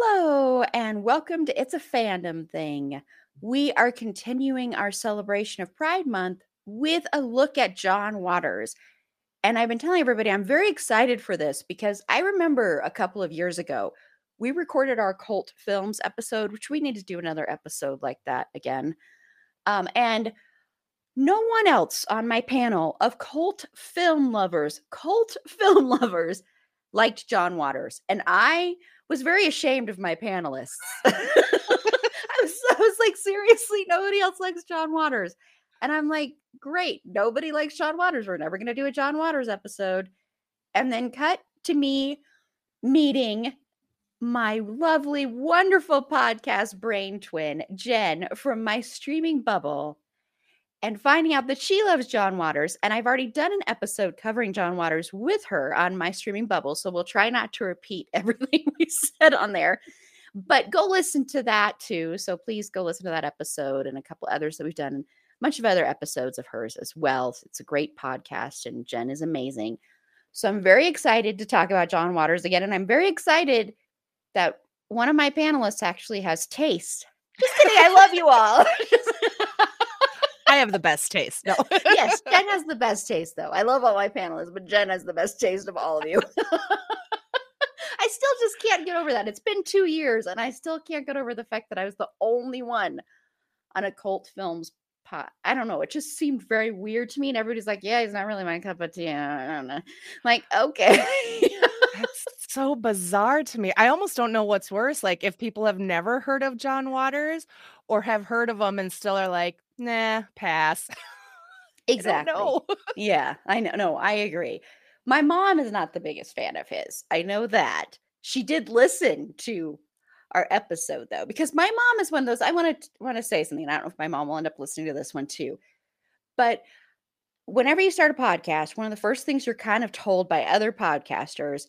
Hello, and welcome to It's a Fandom Thing. We are continuing our celebration of Pride Month with a look at John Waters. And I've been telling everybody I'm very excited for this because I remember a couple of years ago, we recorded our cult films episode, which we need to do another episode like that again. Um, and no one else on my panel of cult film lovers, cult film lovers, liked John Waters. And I was very ashamed of my panelists. I, was, I was like, seriously, nobody else likes John Waters. And I'm like, great, nobody likes John Waters. We're never going to do a John Waters episode. And then cut to me meeting my lovely, wonderful podcast brain twin, Jenn, from my streaming bubble and finding out that she loves John Waters. And I've already done an episode covering John Waters with her on my streaming bubble. So we'll try not to repeat everything we said on there. But go listen to that too. So please go listen to that episode and a couple others that we've done, a bunch of other episodes of hers as well. It's a great podcast, and Jenn is amazing. So I'm very excited to talk about John Waters again. And I'm very excited that one of my panelists actually has taste. Just kidding. I love you all. Have the best taste. No. yes, Jenn has the best taste, though. I love all my panelists, but Jenn has the best taste of all of you. I still just can't get over that. It's been two years, and I still can't get over the fact that I was the only one on a cult films pot. I don't know. It just seemed very weird to me, and everybody's like, "Yeah, he's not really my cup of tea." I don't know. Like, okay. That's so bizarre to me. I almost don't know what's worse. Like, if people have never heard of John Waters or have heard of him and still are like, nah, pass. Exactly. yeah, I know. No, I agree. My mom is not the biggest fan of his. I know that. She did listen to our episode though, because my mom is one of those. I want to want to say something. I don't know if my mom will end up listening to this one too, but whenever you start a podcast, one of the first things you're kind of told by other podcasters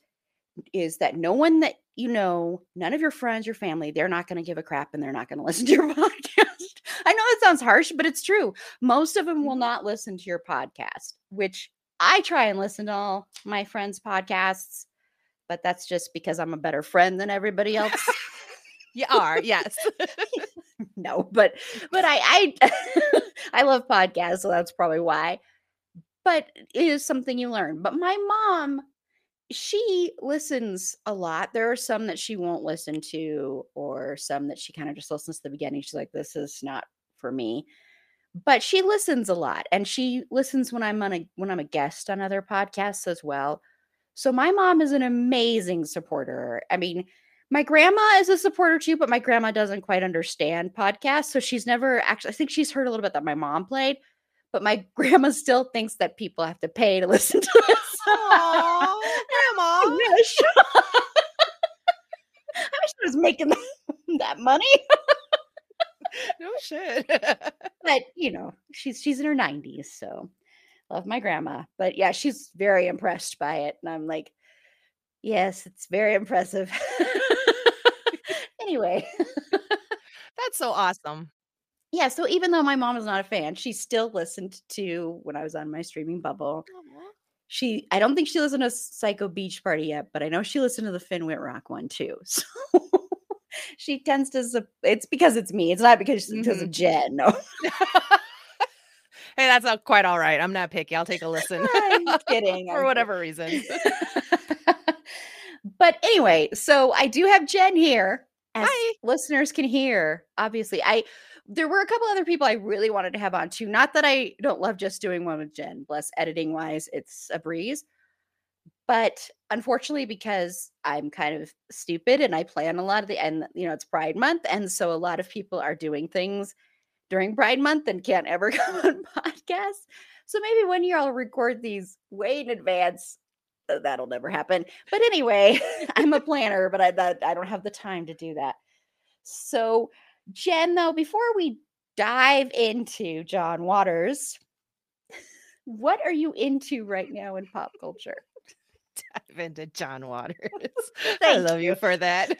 is that no one that you know, none of your friends, your family, they're not going to give a crap and they're not going to listen to your podcast. I know that sounds harsh, but it's true. Most of them will Mm-hmm. not listen to your podcast, which I try and listen to all my friends' podcasts, but that's just because I'm a better friend than everybody else. You are, yes. no, but but I I I love podcasts, so that's probably why. But it is something you learn. But my mom, she listens a lot. There are some that she won't listen to, or some that she kind of just listens to the beginning. She's like, "This is not for me." But she listens a lot, and she listens when I'm on a when I'm a guest on other podcasts as well. So my mom is an amazing supporter. I mean, my grandma is a supporter too, but my grandma doesn't quite understand podcasts. So she's never actually, I think she's heard a little bit that my mom played, but my grandma still thinks that people have to pay to listen to this. Aw, grandma. I wish. I wish I was making that, that money. No shit. But you know, she's she's in her 90s, so love my grandma. But yeah, she's very impressed by it. And I'm like, yes, it's very impressive. anyway. That's so awesome. yeah, so even though my mom is not a fan, she still listened to when I was on my streaming bubble. She I don't think she listened to Psycho Beach Party yet, but I know she listened to the Finn Wittrock one too. So she tends to. It's because it's me. It's not because because of mm-hmm. Jenn. No, hey, that's not quite all right. I'm not picky. I'll take a listen I'm kidding. for I'm whatever reason. but anyway, so I do have Jenn here, as Hi. listeners can hear. Obviously, I there were a couple other people I really wanted to have on too. Not that I don't love just doing one with Jenn. Bless editing wise, it's a breeze. But unfortunately, because I'm kind of stupid and I plan a lot of the and you know it's Pride Month, and so a lot of people are doing things during Pride Month and can't ever come on podcasts. So maybe one year I'll record these way in advance. Uh, That'll never happen. But anyway, I'm a planner, but I I don't have the time to do that. So Jenn, though, before we dive into John Waters, what are you into right now in pop culture? Dive into John Waters. I love you you. for that.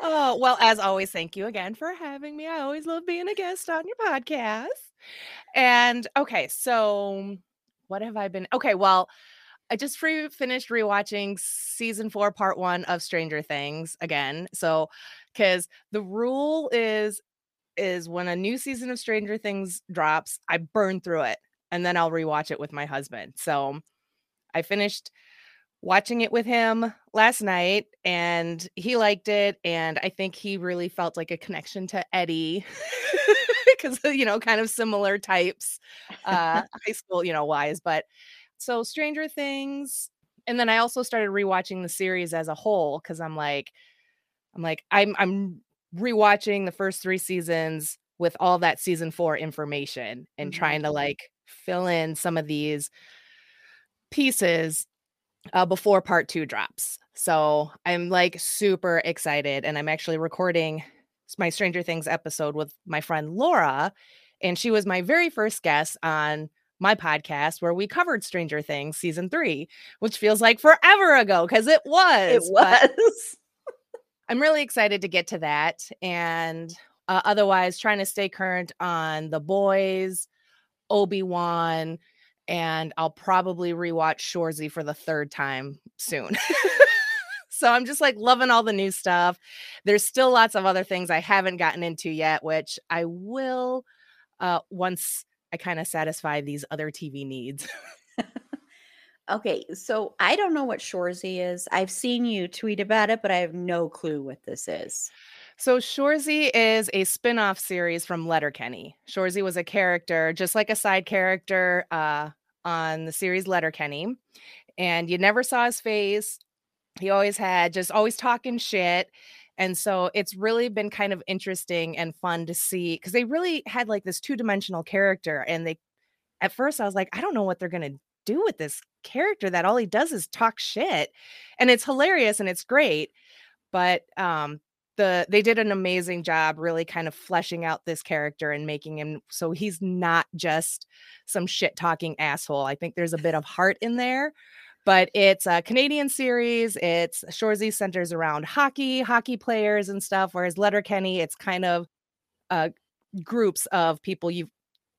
oh, well, as always, thank you again for having me. I always love being a guest on your podcast. And okay, so what have I been? Okay, well, I just free finished rewatching season four, part one of Stranger Things again. So, because the rule is is when a new season of Stranger Things drops, I burn through it and then I'll rewatch it with my husband. So, I finished watching it with him last night and he liked it and I think he really felt like a connection to Eddie because you know kind of similar types uh high school you know wise but so Stranger Things and then I also started rewatching the series as a whole cuz I'm like I'm like I'm I'm rewatching the first 3 seasons with all that season 4 information and Mhm. trying to like fill in some of these pieces uh, before part two drops. So I'm like super excited, and I'm actually recording my Stranger Things episode with my friend Laura, and she was my very first guest on my podcast where we covered Stranger Things season three, which feels like forever ago because it was. It was. I'm really excited to get to that, and uh, otherwise trying to stay current on the boys, Obi Wan, and I'll probably rewatch Shoresy for the third time soon. so I'm just like loving all the new stuff. There's still lots of other things I haven't gotten into yet, which I will uh, once I kind of satisfy these other TV needs. Okay, so I don't know what Shoresy is. I've seen you tweet about it, but I have no clue what this is. So Shoresy is a spin-off series from Letterkenny. Shoresy was a character, just like a side character uh, on the series Letterkenny, and you never saw his face. He always had just always talking shit. And so it's really been kind of interesting and fun to see because they really had like this two-dimensional character. And they at first I was like, I don't know what they're gonna do with this character that all he does is talk shit. And it's hilarious and it's great. But um the they did an amazing job really kind of fleshing out this character and making him so he's not just some shit talking asshole. I think there's a bit of heart in there. But it's a Canadian series. It's Shoresy centers around hockey, hockey players and stuff. Whereas Letterkenny, it's kind of uh, groups of people you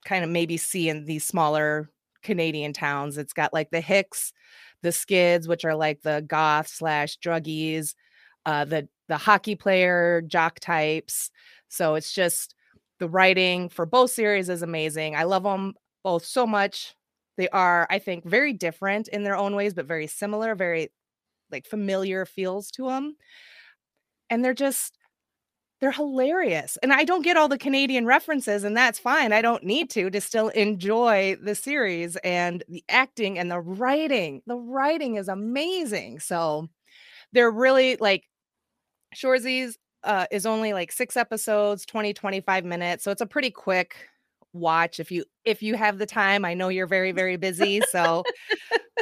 kind of maybe see in these smaller Canadian towns. It's got like the Hicks, the Skids, which are like the goth slash druggies, uh, the the hockey player jock types. So it's just the writing for both series is amazing. I love them both so much. They are, I think, very different in their own ways, but very similar, very like familiar feels to them. And they're just they're hilarious. And I don't get all the Canadian references, and that's fine. I don't need to to still enjoy the series and the acting and the writing. The writing is amazing. So they're really like Shoresy's uh, is only like six episodes, 20, 25 minutes. So it's a pretty quick watch if you if you have the time. I know you're very, very busy. So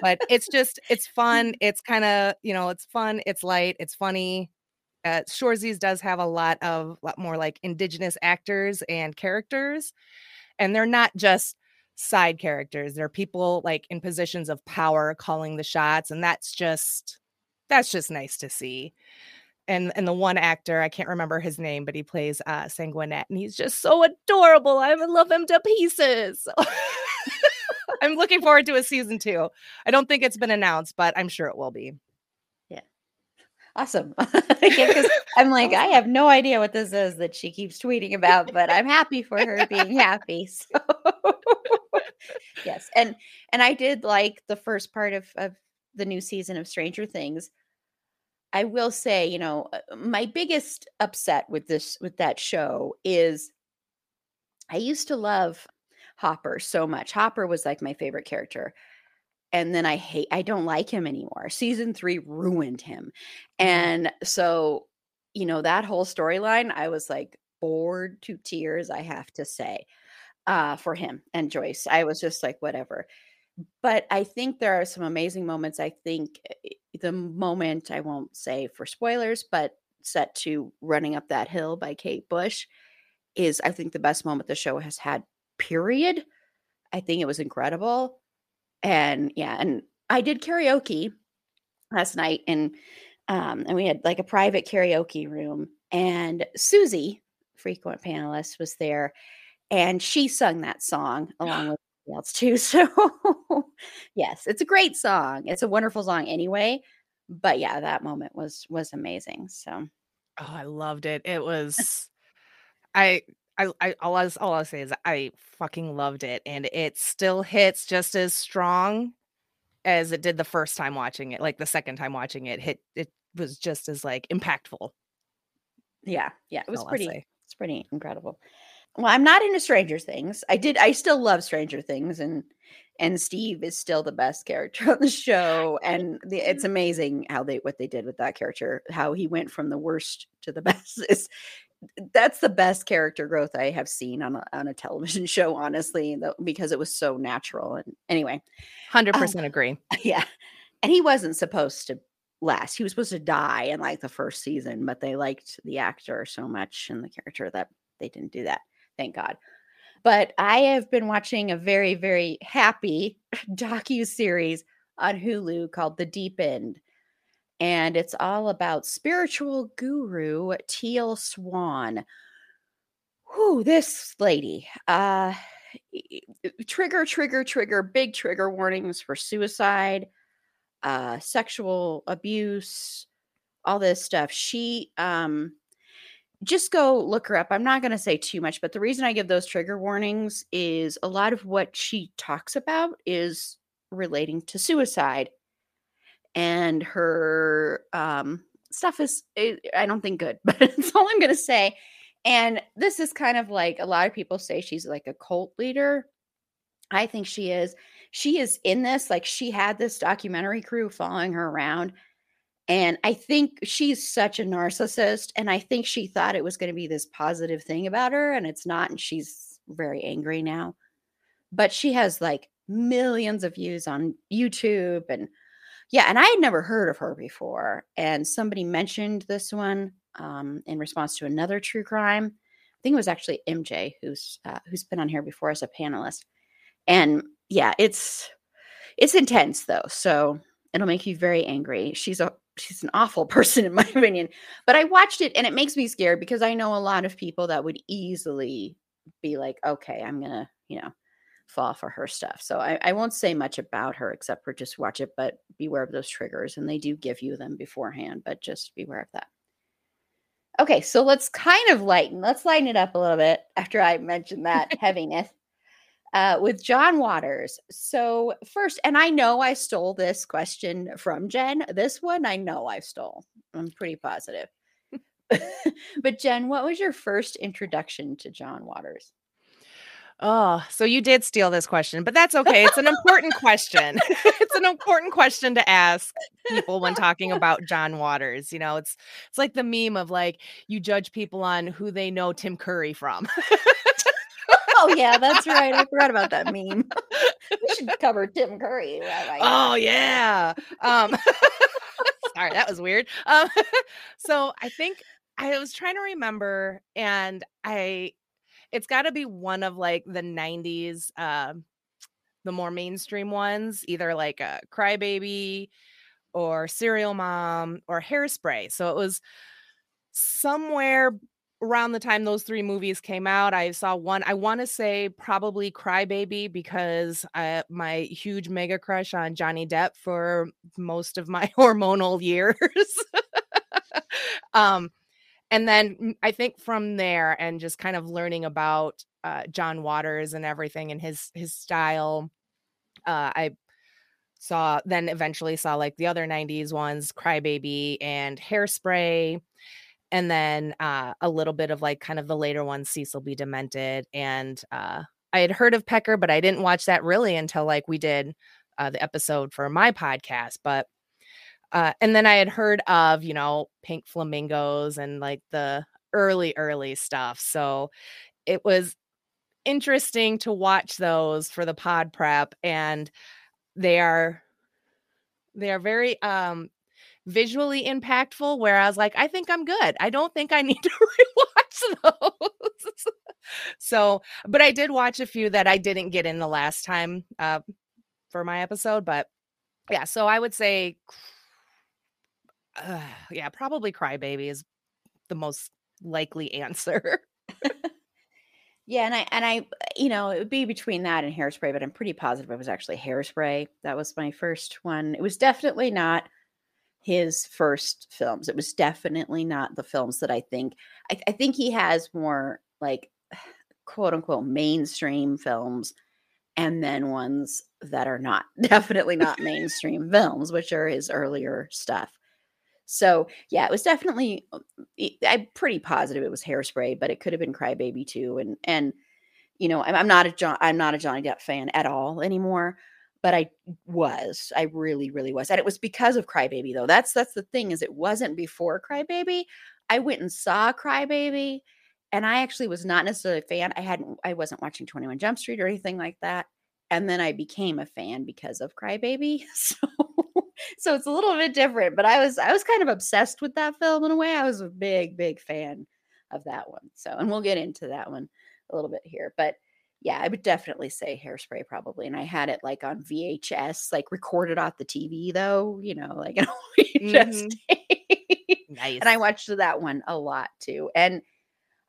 but it's just it's fun. It's kind of, you know, it's fun, it's light, it's funny. Uh Shoresy's does have a lot of lot more like indigenous actors and characters. And they're not just side characters. They're people like in positions of power calling the shots. And that's just that's just nice to see and and the one actor I can't remember his name, but he plays uh Sanguinet, and he's just so adorable. I love him to pieces. I'm looking forward to a season two. I don't think it's been announced, but I'm sure it will be. Yeah. Awesome. Because I'm like, I have no idea what this is that she keeps tweeting about, but I'm happy for her being happy. So yes. And and I did like the first part of, of the new season of Stranger Things. I will say, you know, uh, my biggest upset with this with that show is I used to love Hopper so much. Hopper was like my favorite character. And then I hate I don't like him anymore. Season 3 ruined him. Mhm. And so, you know, that whole storyline, I was like bored to tears, I have to say, uh, for him and Joyce. I was just like, whatever. But I think there are some amazing moments. I think eh, the moment, I won't say for spoilers, but set to Running Up That Hill by Kate Bush is, I think, the best moment the show has had, period. I think it was incredible. And yeah, and I did karaoke last night and um and we had like a private karaoke room and Susie, frequent panelist, was there and she sung that song along with else too. So yes, it's a great song. It's a wonderful song anyway. But yeah, that moment was was amazing. So Oh, I loved it. It was I I I all I all I'll say is I fucking loved it, and it still hits just as strong as it did the first time watching it. Like the second time watching it, hit it was just as like impactful. yeah, yeah, it was pretty it's pretty incredible. Well, I'm not into Stranger Things. I did I still love Stranger Things and and Steve is still the best character on the show and the, it's amazing how they what they did with that character, how he went from the worst to the best is that's the best character growth I have seen on a, on a television show honestly, though, because it was so natural and anyway, Hundred um, percent agree. yeah. And he wasn't supposed to last. He was supposed to die in like the first season, but they liked the actor so much and the character that they didn't do that. Thank God. But I have been watching a very, very happy docu series on Hulu called The Deep End. And it's all about spiritual guru Teal Swan. Who this lady? Uh trigger, trigger, trigger, big trigger warnings for suicide, uh, sexual abuse, all this stuff. She um just go look her up. I'm not going to say too much, but the reason I give those trigger warnings is a lot of what she talks about is relating to suicide and her um stuff is eh, I don't think good, but that's all I'm going to say. And this is kind of like a lot of people say she's like a cult leader. I think she is. She is in this like she had this documentary crew following her around and I think she's such a narcissist. And I think she thought it was going to be this positive thing about her, and it's not. And she's very angry now. But she has like millions of views on YouTube. And yeah, and I had never heard of her before. And somebody mentioned this one um, in response to another true crime. I think it was actually MJ who's uh, who's been on here before as a panelist. And yeah, it's it's intense though. So it'll make you very angry. She's a she's an awful person in my opinion. But I watched it and it makes me scared because I know a lot of people that would easily be like, okay, I'm gonna, you know, fall for her stuff. So I, I won't say much about her except for just watch it, but beware of those triggers. And they do give you them beforehand, but just beware of that. Okay, so let's kind of lighten, let's lighten it up a little bit after I mentioned that heaviness uh, with John Waters. So, first, and I know I stole this question from Jenn. This one I know I stole. I'm pretty positive. but, Jenn, what was your first introduction to John Waters? Oh, so you did steal this question, but that's okay. It's an important question. it's an important question to ask people when talking about John Waters. You know, it's it's like the meme of like you judge people on who they know Tim Curry from. Oh, yeah, that's right. I forgot about that meme. we should cover Tim Curry. right, oh yeah. Um sorry, that was weird. Um so I think I was trying to remember and I it's got to be one of like the 90s um the more mainstream ones, either like a Crybaby or Serial Mom or Hairspray. So it was somewhere around the time those three movies came out. I saw one, I want to say probably Crybaby because I, my huge mega crush on Johnny Depp for most of my hormonal years. um, and then I think from there and just kind of learning about uh, John Waters and everything and his his style, uh, I saw then eventually saw like the other 90s ones crybaby and hairspray and then uh, a little bit of like kind of the later ones Cecil B. Demented and uh, i had heard of pecker but i didn't watch that really until like we did uh, the episode for my podcast but uh, and then i had heard of you know pink flamingos and like the early early stuff so it was interesting to watch those for the pod prep and they are they are very um visually impactful whereas like i think i'm good i don't think i need to rewatch those so but i did watch a few that i didn't get in the last time uh for my episode but yeah so i would say uh, yeah probably crybaby is the most likely answer Yeah, and I and I, you know, it would be between that and hairspray, but I'm pretty positive it was actually hairspray. That was my first one. It was definitely not his first films. It was definitely not the films that I think. I, I think he has more like quote unquote mainstream films, and then ones that are not definitely not mainstream films, which are his earlier stuff. So yeah, it was definitely. Um, I'm pretty positive it was Hairspray, but it could have been Crybaby too. And and you know, I'm, I'm not a John. I'm not a Johnny Depp fan at all anymore. But I was. I really, really was, and it was because of Crybaby though. That's that's the thing is it wasn't before Crybaby. I went and saw Crybaby, and I actually was not necessarily a fan. I hadn't. I wasn't watching Twenty One Jump Street or anything like that. And then I became a fan because of Crybaby. So so it's a little bit different but i was i was kind of obsessed with that film in a way i was a big big fan of that one so and we'll get into that one a little bit here but yeah i would definitely say hairspray probably and i had it like on vhs like recorded off the tv though you know like mm-hmm. nice. and i watched that one a lot too and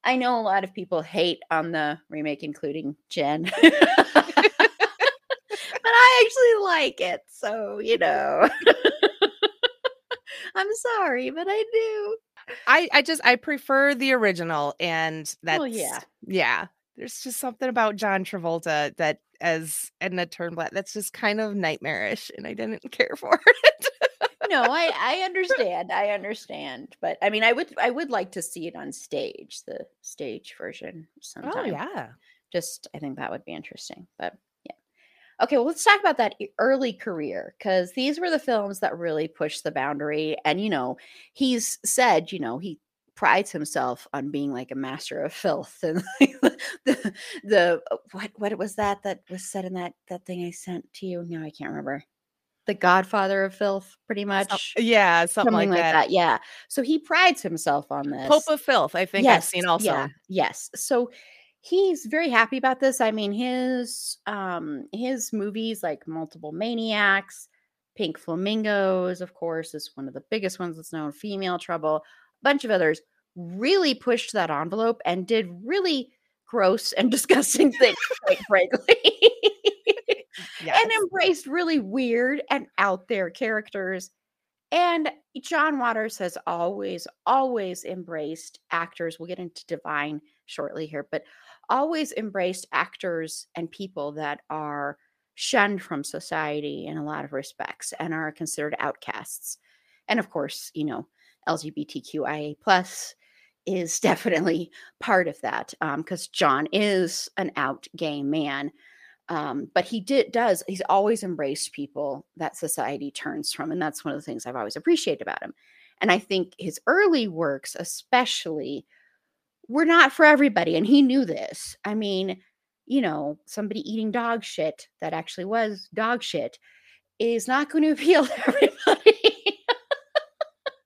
i know a lot of people hate on the remake including jenn but I actually like it. So, you know. I'm sorry, but I do. I I just I prefer the original and that's well, yeah. Yeah. There's just something about John Travolta that as Edna Turnblad that's just kind of nightmarish and I didn't care for it. no, I I understand. I understand. But I mean I would I would like to see it on stage, the stage version oh, sometime. Oh yeah. Just I think that would be interesting. But yeah. Okay, well, let's talk about that early career because these were the films that really pushed the boundary. And, you know, he's said, you know, he prides himself on being like a master of filth and the, the uh, what what was that that was said in that that thing I sent to you? No, I can't remember. The Godfather of filth, pretty much. Yeah, something, something like, like that. that. Yeah. So he prides himself on this. Pope of filth, I think yes, I've seen also. Yeah, yes. So he's very happy about this. I mean, his um his movies like Multiple Maniacs, Pink Flamingos, of course, is one of the biggest ones that's known, Female Trouble, bunch of others really pushed that envelope and did really gross and disgusting things, quite frankly. yes. And embraced really weird and out there characters. And John Waters has always, always embraced actors. We'll get into Divine shortly here, but always embraced actors and people that are shunned from society in a lot of respects and are considered outcasts. And of course, you know, LGBTQIA plus is definitely part of that because um, John is an out gay man. Um, but he did does he's always embraced people that society turns from, and that's one of the things I've always appreciated about him. And I think his early works, especially we're not for everybody. And he knew this. I mean, you know, somebody eating dog shit that actually was dog shit is not going to appeal to everybody.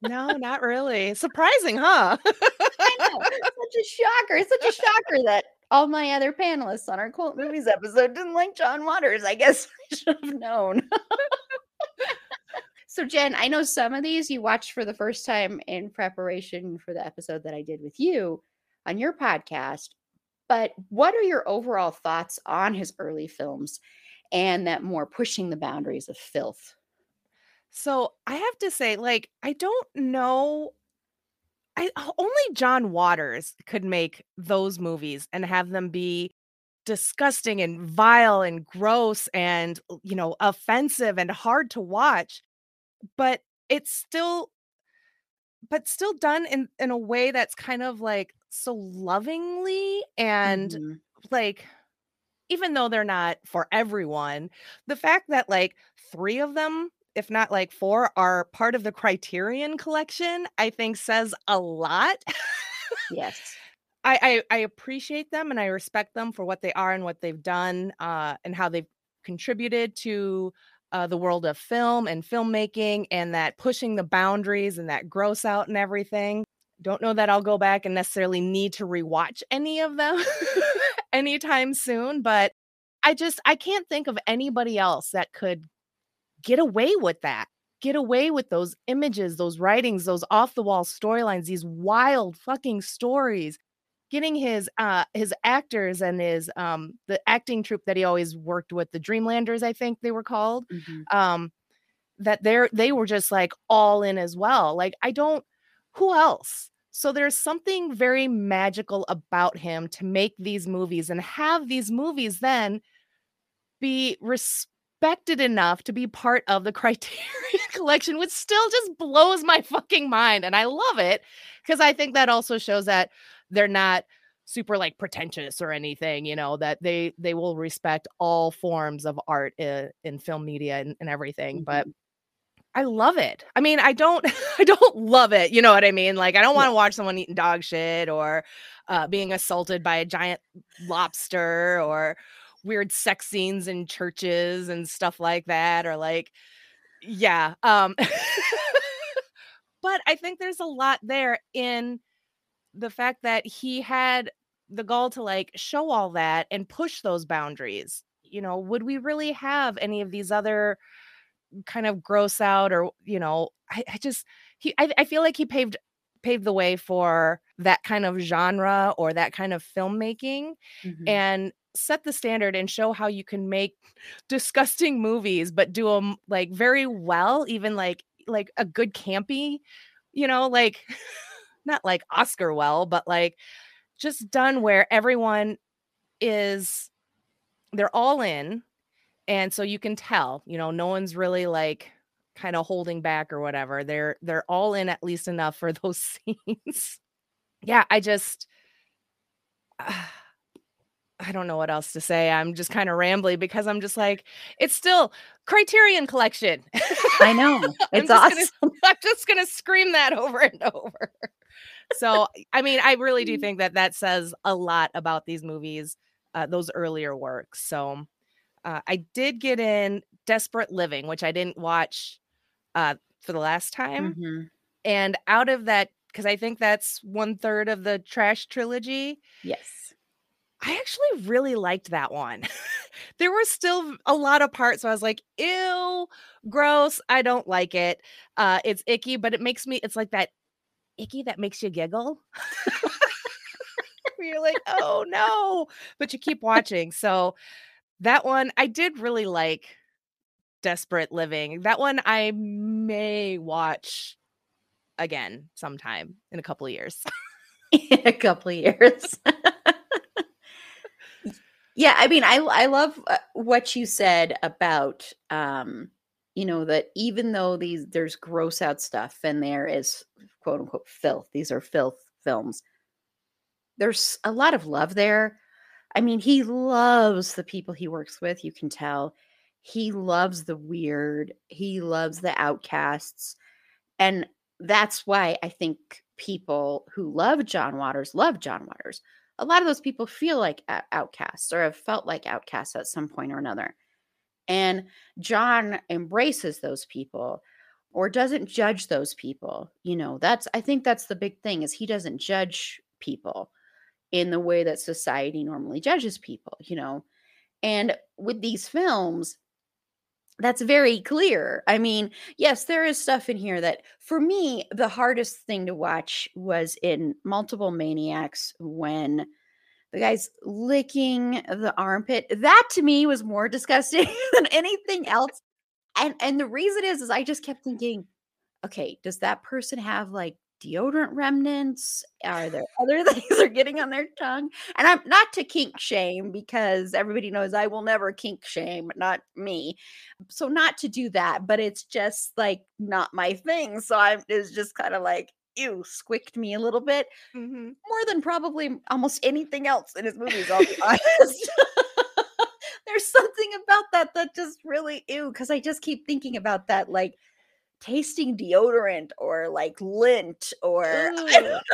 No, not really. Surprising, huh? I know. Such a shocker. It's such a shocker that all my other panelists on our Cult Movies episode didn't like John Waters. I guess I should have known. so, Jenn, I know some of these you watched for the first time in preparation for the episode that I did with you on your podcast. But what are your overall thoughts on his early films and that more pushing the boundaries of filth? So I have to say, like, I don't know I only John Waters could make those movies and have them be disgusting and vile and gross and you know offensive and hard to watch but it's still but still done in in a way that's kind of like so lovingly and mm-hmm. like even though they're not for everyone the fact that like 3 of them if not like 4 are part of the Criterion collection I think says a lot yes I, I, I appreciate them and I respect them for what they are and what they've done uh, and how they've contributed to uh, the world of film and filmmaking and that pushing the boundaries and that gross out and everything. Don't know that I'll go back and necessarily need to rewatch any of them anytime soon, but I just I can't think of anybody else that could get away with that. Get away with those images, those writings, those off the wall storylines, these wild fucking stories getting his uh his actors and his um the acting troupe that he always worked with the dreamlanders i think they were called mm-hmm. um that they're they were just like all in as well like i don't who else so there's something very magical about him to make these movies and have these movies then be respected enough to be part of the criterion collection which still just blows my fucking mind and i love it because i think that also shows that they're not super like pretentious or anything you know that they they will respect all forms of art in, in film media and, and everything mm-hmm. but I love it. I mean, I don't I don't love it. You know what I mean? Like I don't want to watch someone eating dog shit or uh, being assaulted by a giant lobster or weird sex scenes in churches and stuff like that or like yeah. Um but I think there's a lot there in the fact that he had the gall to like show all that and push those boundaries you know would we really have any of these other kind of gross out or you know i, I just he I, I feel like he paved paved the way for that kind of genre or that kind of filmmaking mm-hmm. and set the standard and show how you can make disgusting movies but do them like very well even like like a good campy you know like not like Oscar well, but like just done where everyone is they're all in and so you can tell, you know, no one's really like kind of holding back or whatever. They're they're all in at least enough for those scenes. Yeah, I just uh, I don't know what else to say. I'm just kind of rambly because I'm just like, it's still Criterion Collection. I know. It's I'm awesome. Gonna, I'm just going to scream that over and over so I mean, I really do mm. think that that says a lot about these movies, uh, those earlier works. So uh, I did get in Desperate Living, which I didn't watch uh, for the last time, mm-hmm. and out of that, because I think that's one third of the Trash trilogy. Yes. I actually really liked that one. there were still a lot of parts so I was like, ew, gross. I don't like it. Uh, it's icky, but it makes me, it's like that icky that makes you giggle. You're like, oh no, but you keep watching. So that one I did really like Desperate Living. That one I may watch again sometime in a couple of years. in a couple of years. yeah, I mean, I I love uh, what you said about um you know that even though these there's gross out stuff and there is quote unquote filth these are filth films there's a lot of love there i mean he loves the people he works with you can tell he loves the weird he loves the outcasts and that's why i think people who love john waters love john waters a lot of those people feel like uh, outcasts or have felt like outcasts at some point or another and John embraces those people or doesn't judge those people. You know, that's I think that's the big thing is he doesn't judge people in the way that society normally judges people, you know. And with these films, that's very clear. I mean, yes, there is stuff in here that for me, the hardest thing to watch was in Multiple Maniacs when the guy's licking the armpit. That to me was more disgusting than anything else. And and the reason is is I just kept thinking, okay, does that person have like deodorant remnants? Are there other things they're getting on their tongue? And I'm not to kink shame because everybody knows I will never kink shame, not me. So not to do that, but it's just like not my thing. So I'm it's just kind of like ew, squicked me a little bit Mm-hmm. more than probably almost anything else in his movies. I'll be honest. There's something about that that just really ew because I just keep thinking about that like tasting deodorant or like lint or I don't know.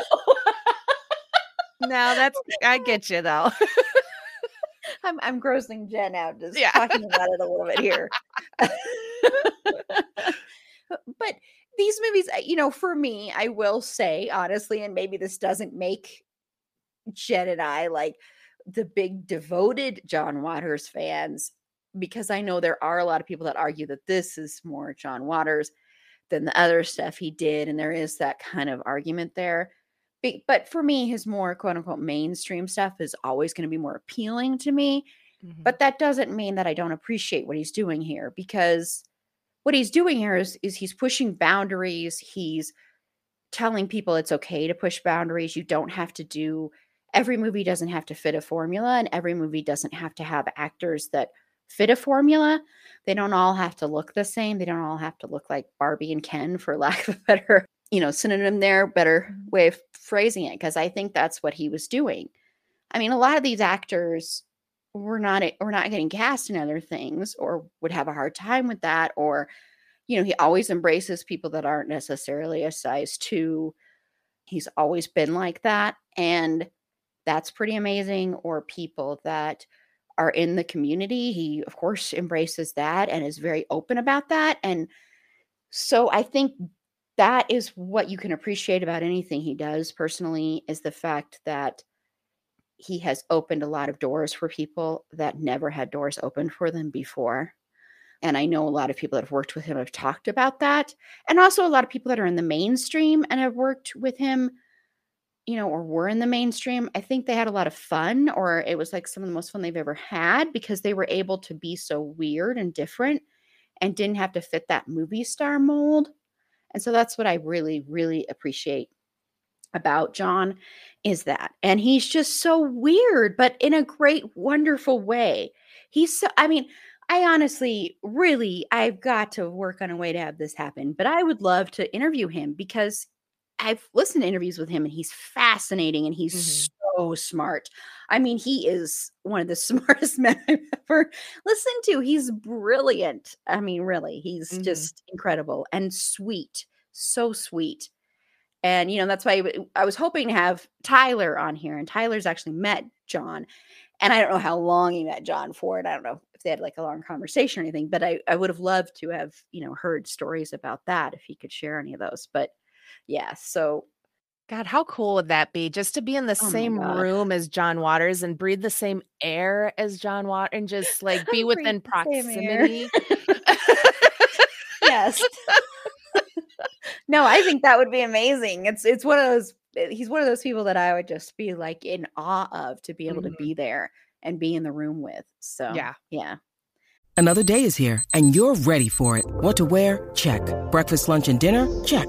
No, that's oh I get you though. I'm I'm grossing Jenn out just Yeah. talking about it a little bit here. but these movies, you know, for me, I will say honestly, and maybe this doesn't make Jenn and I like the big devoted John Waters fans, because I know there are a lot of people that argue that this is more John Waters than the other stuff he did. And there is that kind of argument there. But for me, his more quote unquote mainstream stuff is always going to be more appealing to me. Mhm. But that doesn't mean that I don't appreciate what he's doing here because what he's doing here is, is he's pushing boundaries. He's telling people it's okay to push boundaries. You don't have to do every movie doesn't have to fit a formula, and every movie doesn't have to have actors that fit a formula. They don't all have to look the same. They don't all have to look like Barbie and Ken, for lack of a better, you know, synonym there, better way of phrasing it. Because I think that's what he was doing. I mean, a lot of these actors were not eh, were not getting cast in other things, or would have a hard time with that, or you know, he always embraces people that aren't necessarily a size two. He's always been like that, and that's pretty amazing. Or people that are in the community. He, of course, embraces that and is very open about that. And so I think that is what you can appreciate about anything he does personally is the fact that he has opened a lot of doors for people that never had doors open for them before. And I know a lot of people that have worked with him have talked about that. And also a lot of people that are in the mainstream and have worked with him you know, or were in the mainstream, I think they had a lot of fun, or it was like some of the most fun they've ever had because they were able to be so weird and different and didn't have to fit that movie star mold. And so that's what I really, really appreciate about John is that. And he's just so weird, but in a great, wonderful way. He's so, I mean, I honestly, really, I've got to work on a way to have this happen, but I would love to interview him because I've listened to interviews with him and he's fascinating and he's Mhm. so smart. I mean, he is one of the smartest men I've ever listened to. He's brilliant. I mean, really, he's Mhm. just incredible and sweet, so sweet. And you know, that's why I- was hoping to have Tyler on here, and Tyler's actually met John. And I don't know how long he met John for it. I don't know if they had like a long conversation or anything, but I, I would have loved to have, you know, heard stories about that if he could share any of those. But yeah, so God, how cool would that be? Just to be in the Oh same room as John Waters and breathe the same air as John Waters and just like be within the same air. proximity. yes. no, I think that would be amazing. It's it's one of those eh, he's one of those people that I would just be like in awe of to be able Mhm. to be there and be in the room with. So Yeah. yeah. Another day is here, and you're ready for it. What to wear? Check. Breakfast, lunch, and dinner? Check.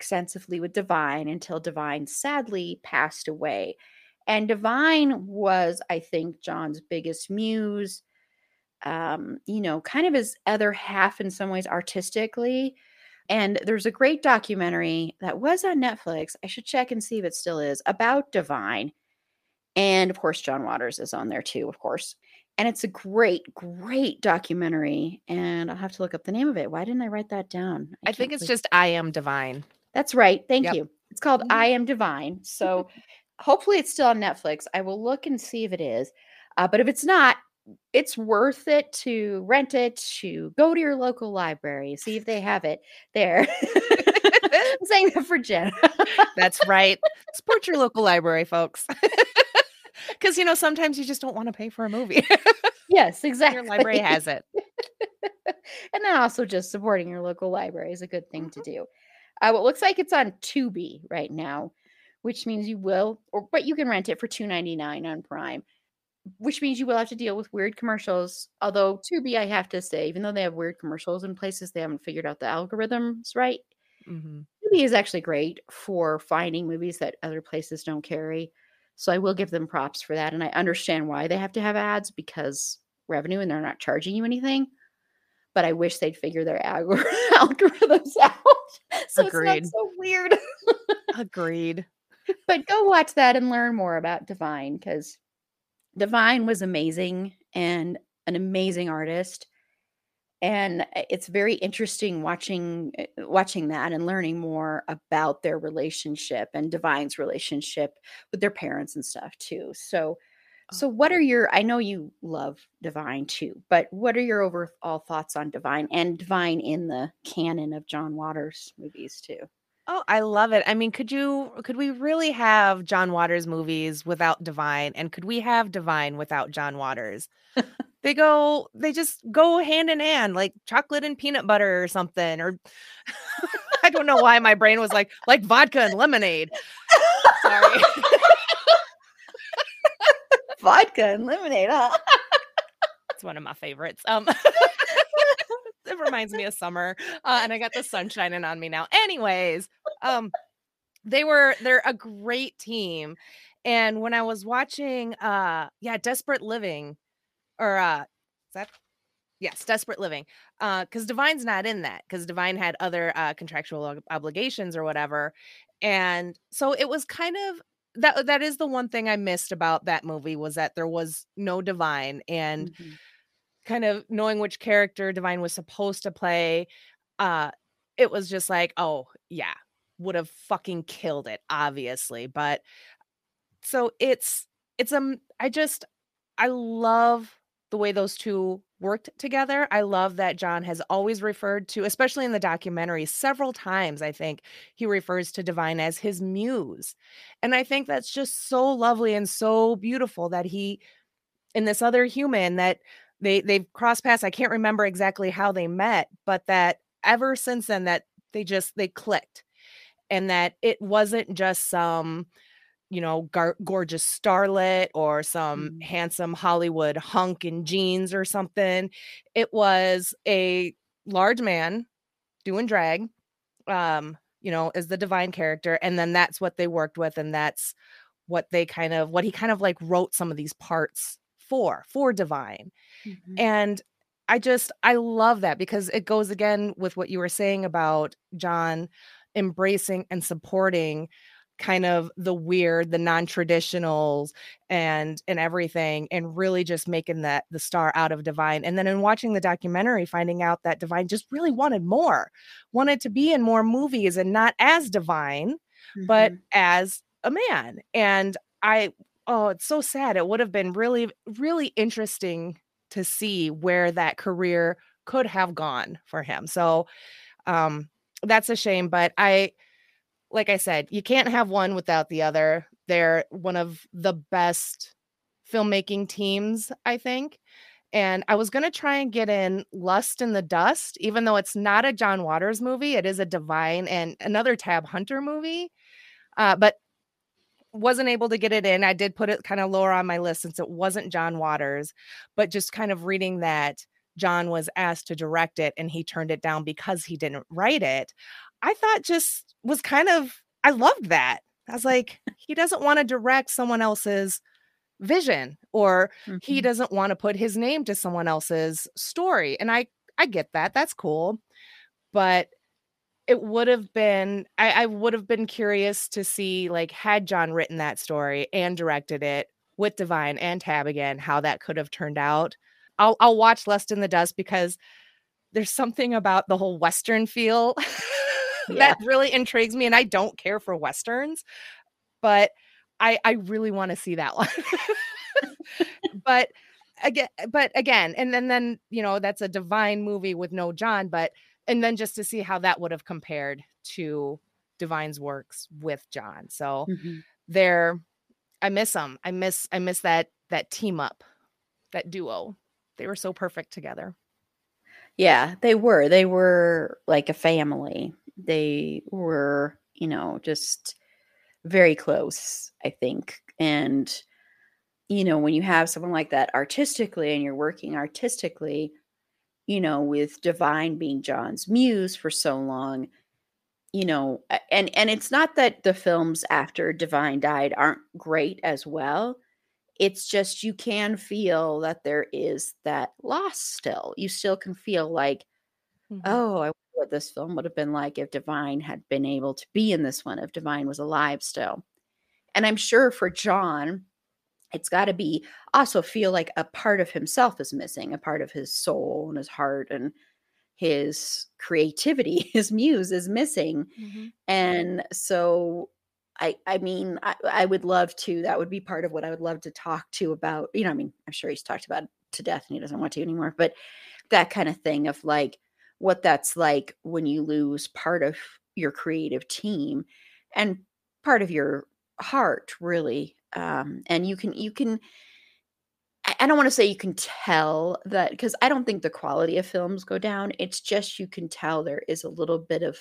extensively with Divine until Divine sadly passed away. And Divine was, I think, John's biggest muse. Um, you know, kind of his other half in some ways artistically. And there's a great documentary that was on Netflix. I should check and see if it still is about Divine. And of course, John Waters is on there too, of course. And it's a great, great documentary. And I'll have to look up the name of it. Why didn't I write that down? I think it's just I am divine. That's right. Thank Yep. you. It's called Mhm. I Am Divine. So hopefully it's still on Netflix. I will look and see if it is. Uh, but if it's not, it's worth it to rent it, to go to your local library, see if they have it there. I'm saying that for Jenn. That's right. Support your local library, folks. Because you know, sometimes you just don't want to pay for a movie. yes, exactly. Your library has it. and then also just supporting your local library is a good thing mm-hmm. to do. Uh, it looks like it's on Tubi right now, which means you will, or but you can rent it for two ninety nine on Prime, which means you will have to deal with weird commercials. Although Tubi, I have to say, even though they have weird commercials in places, they haven't figured out the algorithms right. Mm-hmm. Tubi is actually great for finding movies that other places don't carry. So I will give them props for that. And I understand why they have to have ads because revenue and they're not charging you anything. But I wish they'd figure their algorithms out. so Agreed. it's not so weird. Agreed. But go watch that and learn more about Divine because Divine was amazing and an amazing artist and eh, it's very interesting watching eh, watching that and learning more about their relationship and divine's relationship with their parents and stuff too so so what are your i know you love divine too but what are your overall thoughts on divine and divine in the canon of john waters movies too Oh, I love it. I mean, could you could we really have John Waters movies without Divine and could we have Divine without John Waters? they go they just go hand in hand like chocolate and peanut butter or something or I don't know why my brain was like like vodka and lemonade. Sorry. Vodka and lemonade, huh? It's one of my favorites. Um it reminds me of summer. Uh, and I got the sun shining on me now. Anyways, um, they were they're a great team. And when I was watching uh yeah, Desperate Living or uh is that yes, Desperate Living. Uh cuz Divine's not in that cuz Divine had other uh contractual obligations or whatever. And so it was kind of that that is the one thing I missed about that movie was that there was no Divine and mm-hmm kind of knowing which character Divine was supposed to play, uh, it was just like, oh, yeah, would have fucking killed it, obviously. But so it's, it's, um, I just, I love the way those two worked together. I love that John has always referred to, especially in the documentary, several times, I think he refers to Divine as his muse. And I think that's just so lovely and so beautiful that he, in this other human that they they've crossed paths. I can't remember exactly how they met, but that ever since then that they just they clicked, and that it wasn't just some you know gar- gorgeous starlet or some mm. handsome Hollywood hunk in jeans or something. It was a large man doing drag, um, you know, as the divine character, and then that's what they worked with, and that's what they kind of what he kind of like wrote some of these parts for for divine mm-hmm. and i just i love that because it goes again with what you were saying about john embracing and supporting kind of the weird the non-traditionals and and everything and really just making that the star out of divine and then in watching the documentary finding out that divine just really wanted more wanted to be in more movies and not as divine mm-hmm. but as a man and i oh, it's so sad. It would have been really, really interesting to see where that career could have gone for him. So um that's a shame, but I like I said, you can't have one without the other. They're one of the best filmmaking teams, I think. And I was going to try and get in Lust in the Dust, even though it's not a John Waters movie. It is a Divine and another Tab Hunter movie. Uh, but wasn't able to get it in. I did put it kind of lower on my list since it wasn't John Waters, but just kind of reading that John was asked to direct it and he turned it down because he didn't write it. I thought just was kind of I loved that. I was like, he doesn't want to direct someone else's vision or mm-hmm. he doesn't want to put his name to someone else's story. And I I get that. That's cool. But it would have been I, I would have been curious to see like had John written that story and directed it with Divine and Tab again, how that could have turned out. I'll I'll watch Lust in the Dust because there's something about the whole Western feel that really intrigues me. And I don't care for Westerns, but I I really want to see that one. but again, but again, and then then you know that's a divine movie with no John, but and then just to see how that would have compared to Divine's works with John. So Mm-hmm. they're I miss them. I miss I miss that that team up, that duo. They were so perfect together. Yeah, they were. They were like a family. They were, you know, just very close, I think. And, you know, when you have someone like that artistically and you're working artistically, you know, with Divine being John's muse for so long, you know, and and it's not that the films after Divine died aren't great as well. It's just you can feel that there is that loss still. You still can feel like Mhm. oh, I wonder what this film would have been like if Divine had been able to be in this one, if Divine was alive still. And I'm sure for John, it's got to be also feel like a part of himself is missing, a part of his soul and his heart and his creativity, his muse is missing. Mhm. And so I I mean, I, I would love to, that would be part of what I would love to talk to about, you know, I mean, I'm sure he's talked about to death and he doesn't want to anymore, but that kind of thing of like what that's like when you lose part of your creative team and part of your heart really um and you can you can I don't want to say you can tell that because I don't think the quality of films go down. It's just you can tell there is a little bit of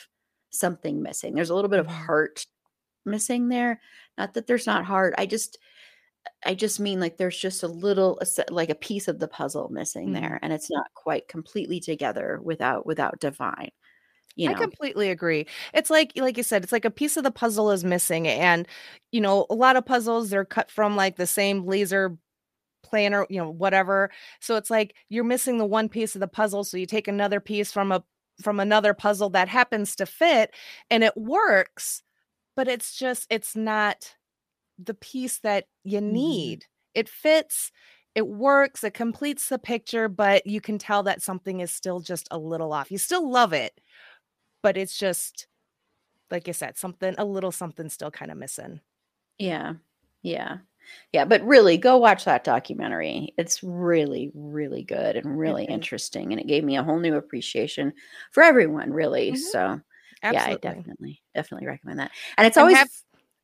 something missing. There's a little bit of Mhm. heart missing there. Not that there's not heart. I just I just mean like there's just a little like a piece of the puzzle missing Mhm. there and it's not quite completely together without without divine. You know. I completely agree. It's like like you said, it's like a piece of the puzzle is missing and you know, a lot of puzzles they're cut from like the same laser planner, you know, whatever. So it's like you're missing the one piece of the puzzle so you take another piece from a from another puzzle that happens to fit and it works, but it's just it's not the piece that you Mhm. need. It fits, it works, it completes the picture, but you can tell that something is still just a little off. You still love it, but it's just like I said, something a little something still kind of missing. Yeah. Yeah. Yeah, but really go watch that documentary. It's really really good and really is. interesting and it gave me a whole new appreciation for everyone really. Mhm. So, yeah, I definitely definitely recommend that. And it's And always have-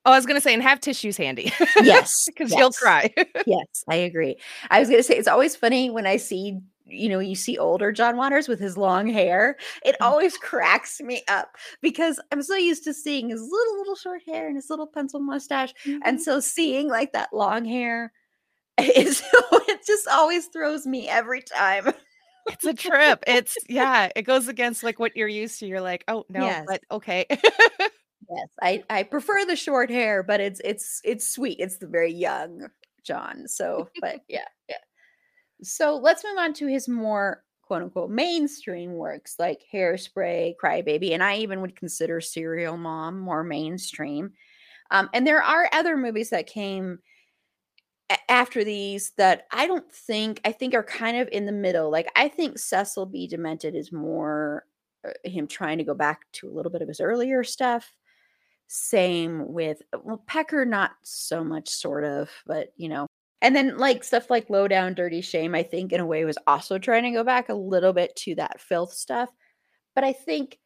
Oh, I was gonna say, and have tissues handy. yes, Because you'll cry. Yes, I agree. I was going to say it's always funny when I see, you know, you see older John Waters with his long hair. It Mm. always cracks me up because I'm so used to seeing his little little short hair and his little pencil mustache, and Mhm. so seeing like that long hair, is it just always throws me every time. it's a trip. It's yeah, it goes against like what you're used to. You're like, oh no, Yes. but okay. Yes, I I prefer the short hair, but it's it's it's sweet. It's the very young John. So, but yeah, yeah. So let's move on to his more quote unquote mainstream works like Hairspray, Crybaby, and I even would consider Serial Mom more mainstream. Um, and there are other movies that came after these that I don't think I think are kind of in the middle. Like I think Cecil B. Demented is more uh, him trying to go back to a little bit of his earlier stuff. Same with well Pecker, not so much, sort of, but you know. And then like stuff like Low Down Dirty Shame, I think in a way was also trying to go back a little bit to that filth stuff. But I think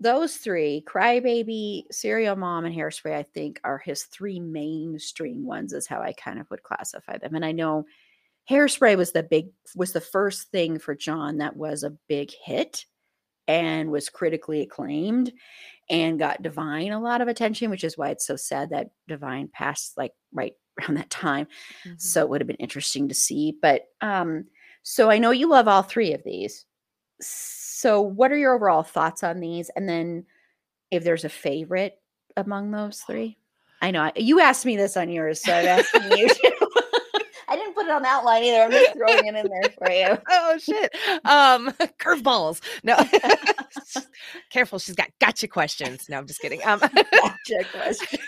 those three, Crybaby, Serial Mom, and Hairspray, I think are his three mainstream ones, is how I kind of would classify them. And I know Hairspray was the big was the first thing for John that was a big hit and was critically acclaimed and got Divine a lot of attention, which is why it's so sad that Divine passed like right around that time. Mhm. So it would have been interesting to see. But um, so I know you love all three of these. So what are your overall thoughts on these? And then if there's a favorite among those three? I know I, you asked me this on yours, so I'm asking you too. I didn't put it on outline either. I'm just throwing it in there for you. oh shit. Um curveballs. No. Careful, she's got gotcha questions. No, I'm just kidding. Um Gotcha question.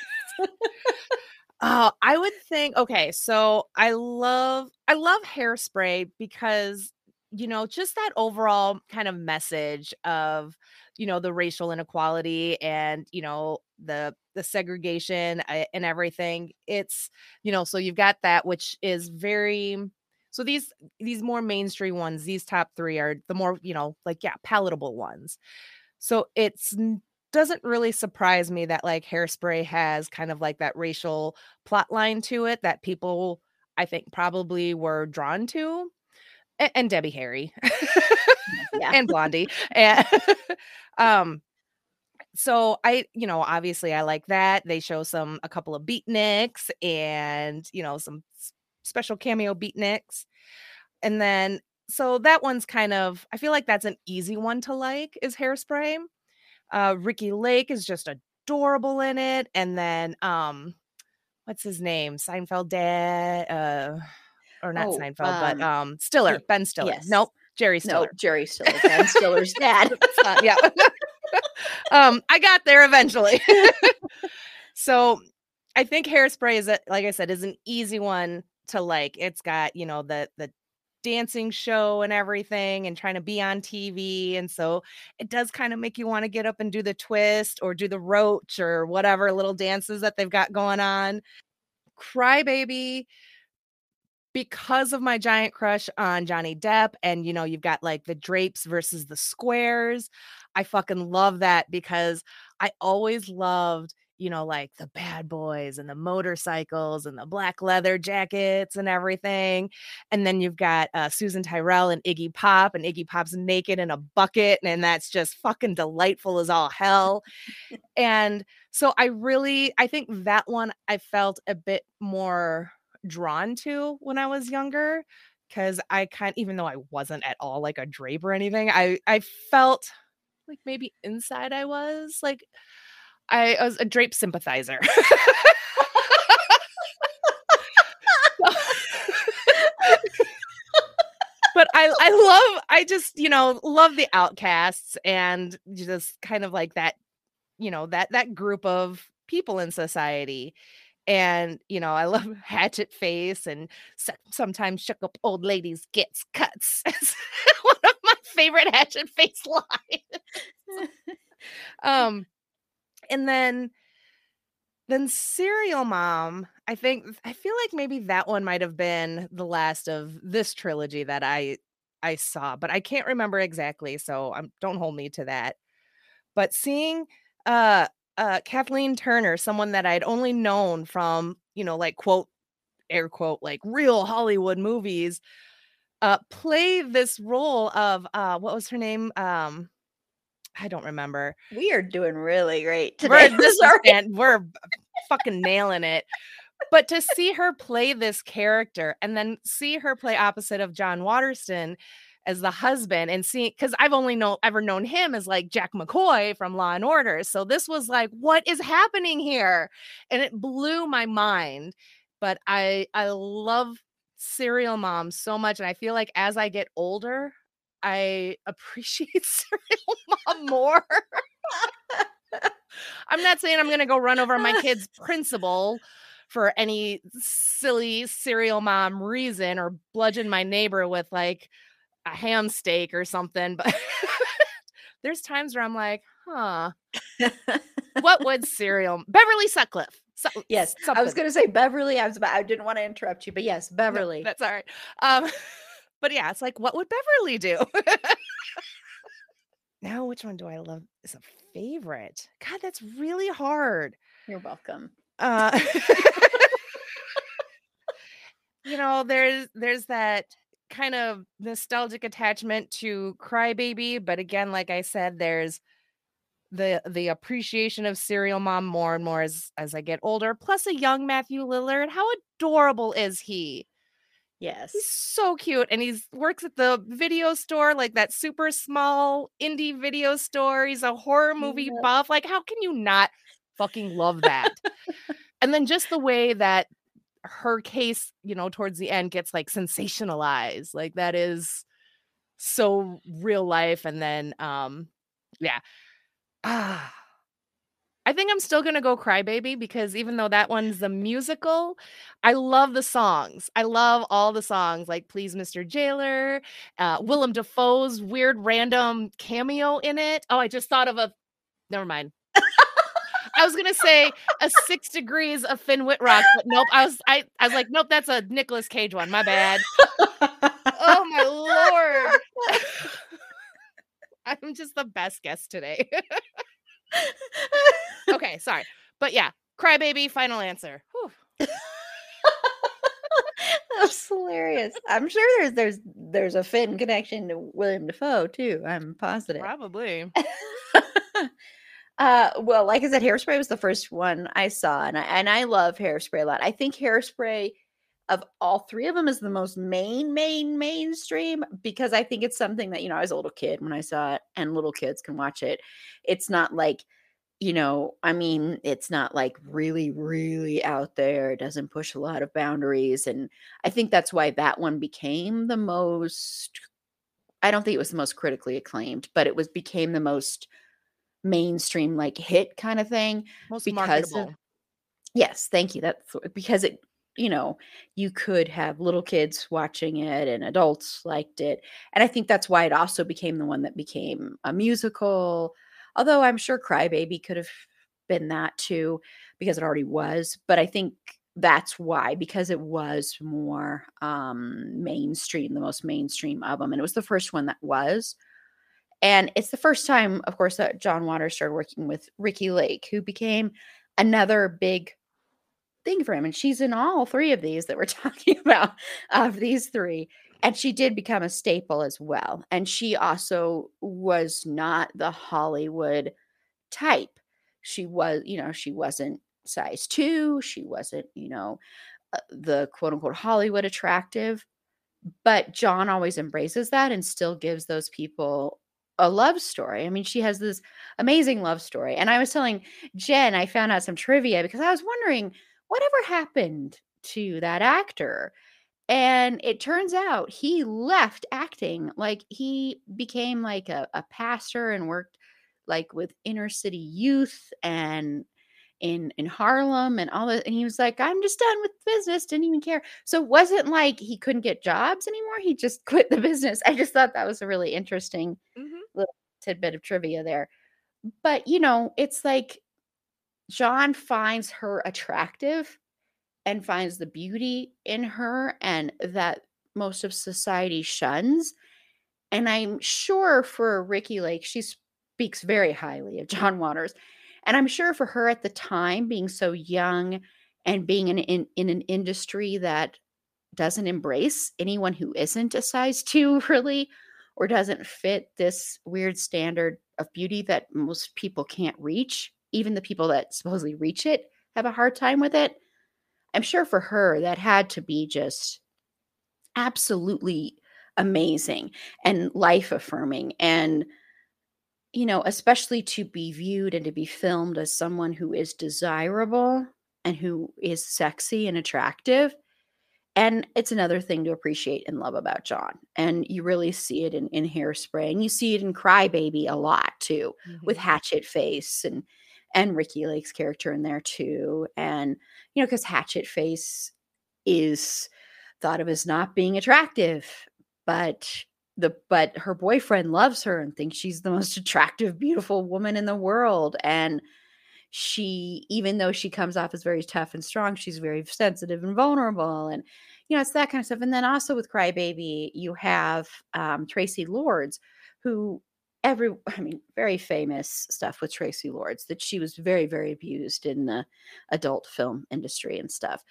Oh, I would think okay, so I love I love hairspray because you know, just that overall kind of message of, you know, the racial inequality and, you know, the the segregation uh, and everything. It's, you know, so you've got that which is very so these these more mainstream ones, these top 3 are the more, you know, like yeah, palatable ones. So it's doesn't really surprise me that like hairspray has kind of like that racial plot line to it that people I think probably were drawn to. And, and Debbie Harry and Blondie. and um so I, you know, obviously I like that. They show some a couple of beatniks and you know some special cameo beatniks. And then so that one's kind of I feel like that's an easy one to like is hairspray. Uh Ricki Lake is just adorable in it. And then um what's his name? Seinfeld dad uh or not Oh, Seinfeld, but um, um Stiller, Ben Stiller. yes. Nope, Jerry no, Stiller. Jerry Stiller, Ben Stiller's dad. Yeah. um, I got there eventually. so I think hairspray is a, like I said, is an easy one to like. It's got, you know, the the dancing show and everything and trying to be on TV. And so it does kind of make you want to get up and do the twist or do the roach or whatever little dances that they've got going on. Crybaby because of my giant crush on Johnny Depp, and you know, you've got like the drapes versus the squares. I fucking love that because I always loved, you know, like the bad boys and the motorcycles and the black leather jackets and everything. And then you've got uh, Susan Tyrrell and Iggy Pop, and Iggy Pop's naked in a bucket, and that's just fucking delightful as all hell. and so I really, I think that one I felt a bit more drawn to when I was younger because I kind even though I wasn't at all like a drape or anything, I I felt like maybe inside I was like I, I was a drape sympathizer. but I I love I just you know love the outcasts and just kind of like that you know that that group of people in society and you know i love hatchet face and sometimes shook up old ladies gets cuts. One of my favorite hatchet face lines. Um and then then serial mom i think i feel like maybe that one might have been the last of this trilogy that i i saw but i can't remember exactly so um, don't hold me to that. But seeing uh uh kathleen turner someone that i'd only known from you know like quote air quote like real hollywood movies uh play this role of uh what was her name um i don't remember we are doing really great we're, today. this is we're fucking nailing it. But to see her play this character and then see her play opposite of John Waterston as the husband and see because I've only know ever known him as like Jack McCoy from Law and Order. So this was like, what is happening here? And it blew my mind. But I I love serial mom so much. And I feel like as I get older, I appreciate serial mom more. I'm not saying I'm to go run over my kid's principal for any silly serial mom reason or bludgeon my neighbor with like a ham steak or something, but there's times where I'm like, huh, what would cereal? Beverly Sutcliffe? Su- yes, I was going to say Beverly. I was about, I didn't want to interrupt you, but yes, No, Beverly. that's all right. Um, but yeah, it's like, what would Beverly do? now, which one do I love is a favorite? God, that's really hard. You're welcome. Uh, you know, there's there's that kind of nostalgic attachment to Crybaby, but again, like I said, there's the the appreciation of serial mom more and more as as I get older. Plus, a young Matthew Lillard. How adorable is he? Yes. He's so cute, and he's works at the video store, like that super small indie video store. He's a horror movie Yep. buff. Like, how can you not fucking love that? and then just the way that her case, you know, towards the end gets like sensationalized, like that is so real life. And then, um, yeah, ah. I think I'm still gonna go Crybaby because even though that one's the musical, I love the songs. I love all the songs, like Please Mr. Jailer, uh, Willem Dafoe's weird random cameo in it. Oh, I just thought of a. Never mind. I was gonna say a six degrees of Finn Wittrock, but nope. I was I, I was like, nope, that's a Nicolas Cage one. My bad. Oh my lord. I'm just the best guest today. Okay, sorry. But yeah, crybaby, final answer. That's hilarious. I'm sure there's there's there's a Finn connection to William Dafoe too. I'm positive. Probably. Uh, well, like I said, Hairspray was the first one I saw, and I and I love Hairspray a lot. I think Hairspray of all three of them is the most main, main, mainstream because I think it's something that you know I was a little kid when I saw it, and little kids can watch it. It's not like you know, I mean, it's not like really, really out there. It doesn't push a lot of boundaries. And I think that's why that one became the most, I don't think it was the most critically acclaimed, but it was became the most mainstream, like hit kind of thing. Most Because of-. Yes, thank you. That's because it, you know, you could have little kids watching it and adults liked it. And I think that's why it also became the one that became a musical. Although I'm sure Crybaby could have been that too, because it already was. But I think that's why, because it was more um mainstream, the most mainstream of them. And it was the first one that was. And it's the first time, of course, that John Waters started working with Ricki Lake, who became another big thing for him. And she's in all three of these that we're talking about, of these three. And she did become a staple as well. And she also was not the Hollywood type. She was, you know, she wasn't size two. She wasn't, you know, uh, the quote unquote Hollywood attractive. But John always embraces that and still gives those people a love story. I mean, she has this amazing love story. And I was telling Jenn, I found out some trivia because I was wondering whatever happened to that actor. And it turns out he left acting. Like he became like a, a pastor and worked like with inner city youth and in in Harlem and all that. And he was like, I'm just done with business, didn't even care. So it wasn't like he couldn't get jobs anymore. He just quit the business. I just thought that was a really interesting Mhm. Tidbit of trivia there. But you know, it's like John finds her attractive and finds the beauty in her and that most of society shuns. And I'm sure for Ricki Lake, she speaks very highly of John Waters. And I'm sure for her at the time, being so young and being in, in, in an industry that doesn't embrace anyone who isn't a size two, really, or doesn't fit this weird standard of beauty that most people can't reach, even the people that supposedly reach it have a hard time with it. I'm sure for her, that had to be just absolutely amazing and life affirming. And, you know, especially to be viewed and to be filmed as someone who is desirable and who is sexy and attractive. And it's another thing to appreciate and love about John. And you really see it in, in Hairspray and you see it in Crybaby a lot too with Mhm. Hatchet Face and and Ricki Lake's character in there too. And you know, because Hatchet Face is thought of as not being attractive, but the but her boyfriend loves her and thinks she's the most attractive, beautiful woman in the world. And she, even though she comes off as very tough and strong, she's very sensitive and vulnerable. And you know, it's that kind of stuff. And then also with Crybaby, you have um, Traci Lords, who every i mean very famous stuff with traci lords that she was very very abused in the adult film industry and stuff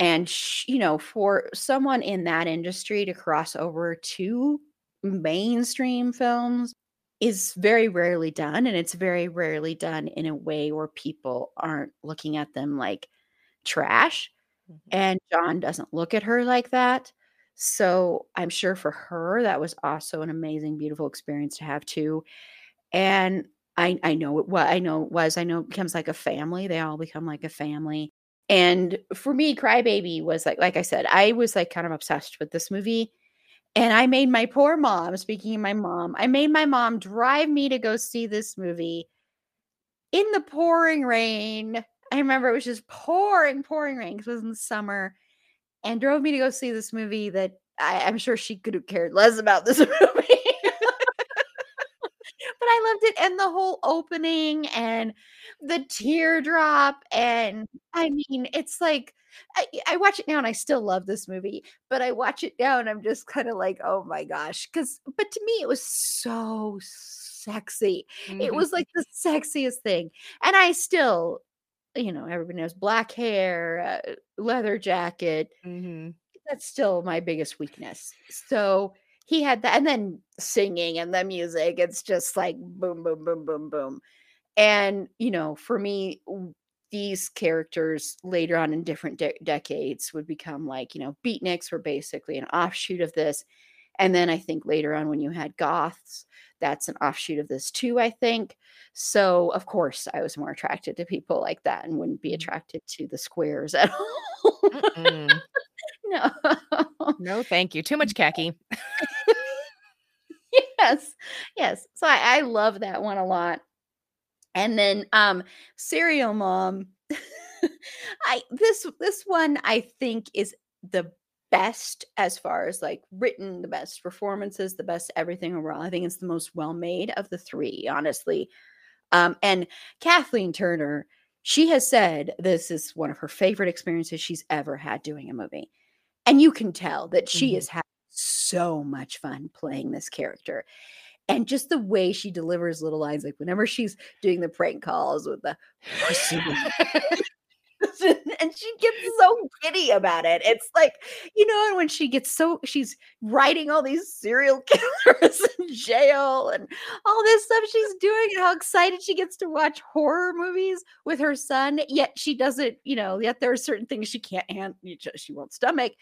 and sh- you know for someone in that industry to cross over to mainstream films is very rarely done and it's very rarely done in a way where people aren't looking at them like trash Mhm. and John doesn't look at her like that. So I'm sure for her that was also an amazing, beautiful experience to have too. And I I know it was I know it was I know it becomes like a family. They all become like a family. And for me, Crybaby was like like I said, I was like kind of obsessed with this movie. And I made my poor mom, speaking of my mom, I made my mom drive me to go see this movie in the pouring rain. I remember it was just pouring, pouring rain because it was in the summer and drove me to go see this movie that I, I'm sure she could have cared less about this movie. but I loved it and the whole opening and the teardrop. And I mean, it's like I, I watch it now and I still love this movie, but I watch it now and I'm just kind of like, oh my gosh. Cause, but to me, it was so sexy. Mm-hmm. It was like the sexiest thing. And I still, you know, everybody knows black hair, uh, leather jacket. Mm-hmm. That's still my biggest weakness. So he had that. And then singing and the music, it's just like boom, boom, boom, boom, boom. And, you know, for me, these characters later on in different de- decades would become like, you know, beatniks were basically an offshoot of this. And then I think later on, when you had goths, that's an offshoot of this too, I think. So, of course, I was more attracted to people like that and wouldn't be mm. attracted to the squares at all. no. No, thank you. Too much khaki. yes. Yes. So I, I love that one a lot. And then um Serial Mom. I this this one I think is the best as far as like written, the best performances, the best everything overall. I think it's the most well made of the three, honestly. Um, and Kathleen Turner, she has said this is one of her favorite experiences she's ever had doing a movie. And you can tell that she mm-hmm. has had so much fun playing this character and just the way she delivers little lines, like whenever she's doing the prank calls with the and she gets so giddy about it. It's like, you know, and when she gets so she's writing all these serial killers in jail and all this stuff she's doing, and how excited she gets to watch horror movies with her son. Yet she doesn't, you know, yet there are certain things she can't handle, she won't stomach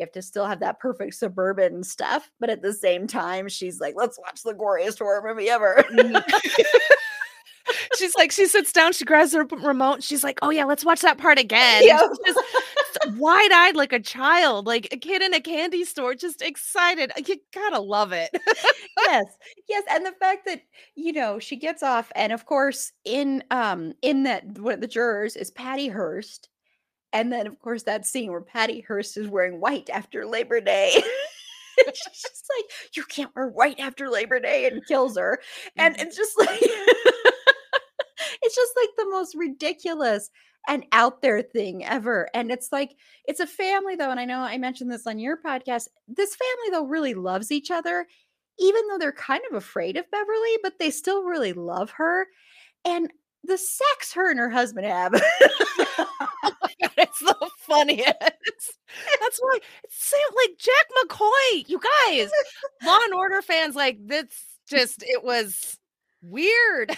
you have to still have that perfect suburban stuff, but at the same time, she's like, let's watch the goriest horror movie ever. Mm-hmm. she's like, she sits down, she grabs her remote, she's like, oh yeah, let's watch that part again. Yeah. Just wide eyed like a child, like a kid in a candy store, just excited. You gotta love it. yes, yes, and the fact that you know she gets off, and of course, in um in that one of the jurors is Patty Hearst, and then, of course, that scene where Patty Hearst is wearing white after Labor Day. She's just like, you can't wear white after Labor Day and kills her. And mm-hmm. it's just like, it's just like the most ridiculous and out there thing ever. And it's like, it's a family though. And I know I mentioned this on your podcast. This family though really loves each other, even though they're kind of afraid of Beverly, but they still really love her. And the sex her and her husband have. the funniest. That's why it's like Jack McCoy. You guys, Law and Order fans, like this just it was weird.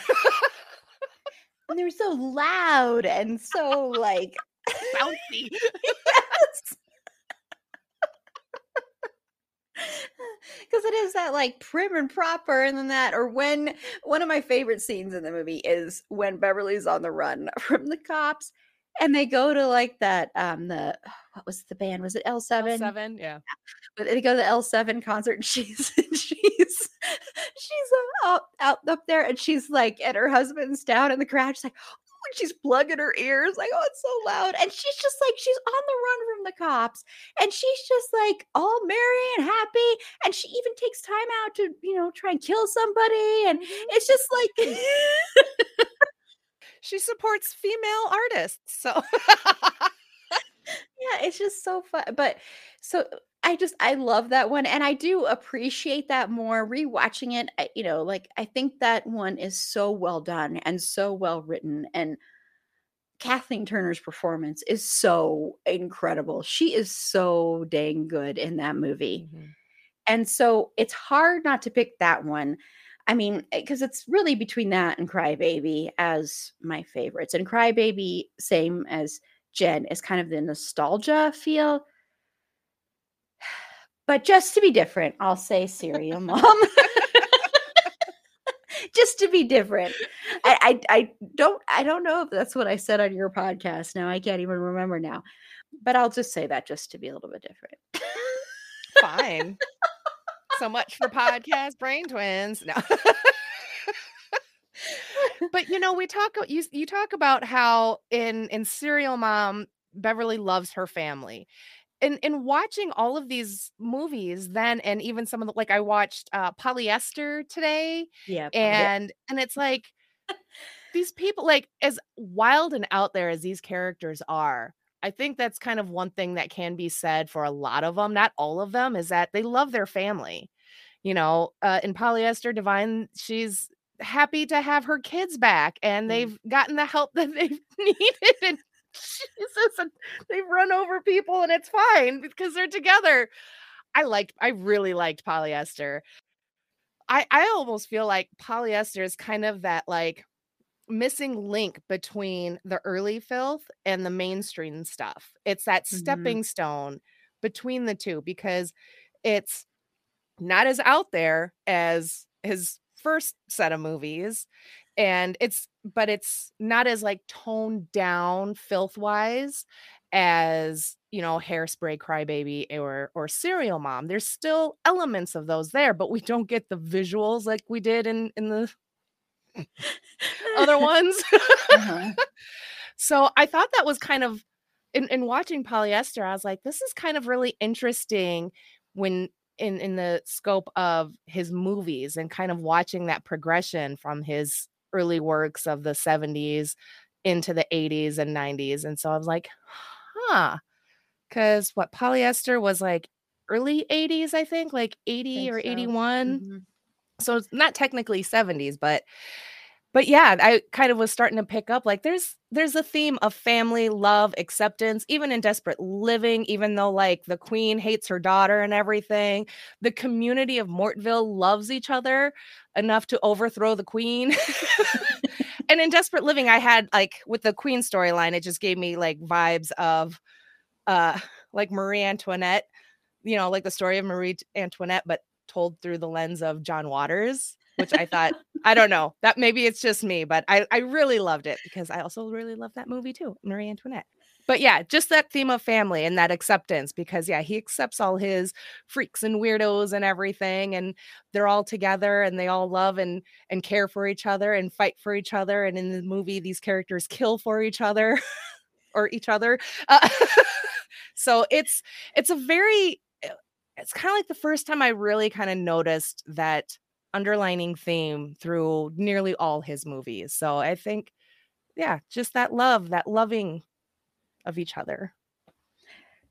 and they were so loud and so like bouncy. yes because it is that like prim and proper and then that or when one of my favorite scenes in the movie is when beverly's on the run from the cops and they go to like that um the what was the band was it l7 l7 yeah but they go to the l7 concert and she's she's she's up, out, up there and she's like and her husband's down in the crowd she's like and she's plugging her ears, like, oh, it's so loud. And she's just like, she's on the run from the cops. And she's just like all merry and happy. And she even takes time out to, you know, try and kill somebody. And mm-hmm. it's just like she supports female artists. So yeah, it's just so fun. But so I just I love that one and I do appreciate that more rewatching it. I, you know, like I think that one is so well done and so well written and Kathleen Turner's performance is so incredible. She is so dang good in that movie. Mm-hmm. And so it's hard not to pick that one. I mean, because eh, it's really between that and Crybaby as my favorites. And Crybaby, same as Jenn, is kind of the nostalgia feel but just to be different, I'll say Serial Mom. just to be different. I, I, I don't I don't know if that's what I said on your podcast. Now I can't even remember now. But I'll just say that just to be a little bit different. Fine. So much for podcast brain twins. No. but you know, we talk you you talk about how in in Serial Mom Beverly loves her family in in watching all of these movies then and even some of the like I watched uh polyester today. Yeah. And yeah. and it's like these people like as wild and out there as these characters are, I think that's kind of one thing that can be said for a lot of them, not all of them, is that they love their family. You know, uh, in polyester divine, she's happy to have her kids back and mm. they've gotten the help that they've needed and Jesus, and they've run over people and it's fine because they're together. I liked, I really liked polyester. I I almost feel like polyester is kind of that like missing link between the early filth and the mainstream stuff. It's that mm-hmm. stepping stone between the two because it's not as out there as his first set of movies and it's but it's not as like toned down filth wise as you know hairspray crybaby or or serial mom there's still elements of those there but we don't get the visuals like we did in in the other ones uh-huh. so i thought that was kind of in, in watching polyester i was like this is kind of really interesting when in in the scope of his movies and kind of watching that progression from his early works of the 70s into the 80s and 90s and so i was like huh because what polyester was like early 80s i think like 80 think or so. 81 mm-hmm. So it's not technically 70s but but yeah i kind of was starting to pick up like there's there's a theme of family love acceptance even in desperate living even though like the queen hates her daughter and everything the community of mortville loves each other enough to overthrow the queen. And in desperate living i had like with the queen storyline it just gave me like vibes of uh like marie antoinette you know like the story of marie antoinette but told through the lens of john waters which I thought, I don't know, that maybe it's just me, but I, I really loved it because I also really love that movie too, Marie Antoinette. But yeah, just that theme of family and that acceptance because yeah, he accepts all his freaks and weirdos and everything and they're all together and they all love and and care for each other and fight for each other and in the movie these characters kill for each other or each other. Uh, so it's it's a very it's kind of like the first time I really kind of noticed that underlining theme through nearly all his movies. So I think, yeah, just that love, that loving of each other.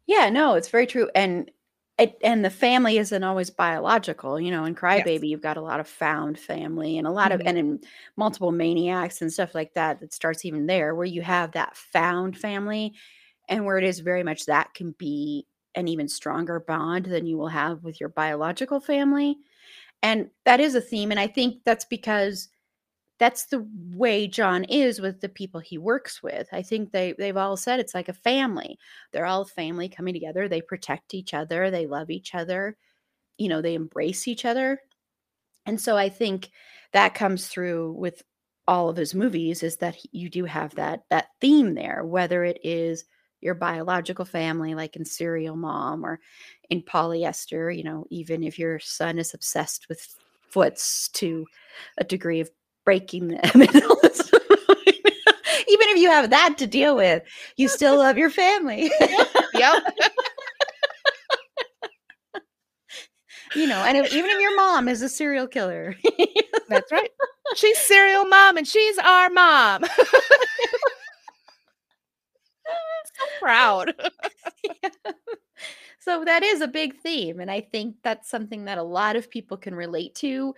Yeah, no, it's very true. And it, and the family isn't always biological, you know. In Crybaby, yes. you've got a lot of found family and a lot mm-hmm. of, and in multiple maniacs and stuff like that. That starts even there, where you have that found family, and where it is very much that can be an even stronger bond than you will have with your biological family. And that is a theme. And I think that's because that's the way John is with the people he works with. I think they they've all said it's like a family. They're all family coming together. They protect each other. They love each other. You know, they embrace each other. And so I think that comes through with all of his movies is that you do have that that theme there whether it is your biological family, like in Serial Mom or in Polyester, you know, even if your son is obsessed with foots to a degree of breaking them. even if you have that to deal with, you still love your family. yep. you know, and if, even if your mom is a serial killer. That's right. She's serial mom and she's our mom so proud. yeah. So that is a big theme. And I think that's something that a lot of people can relate to.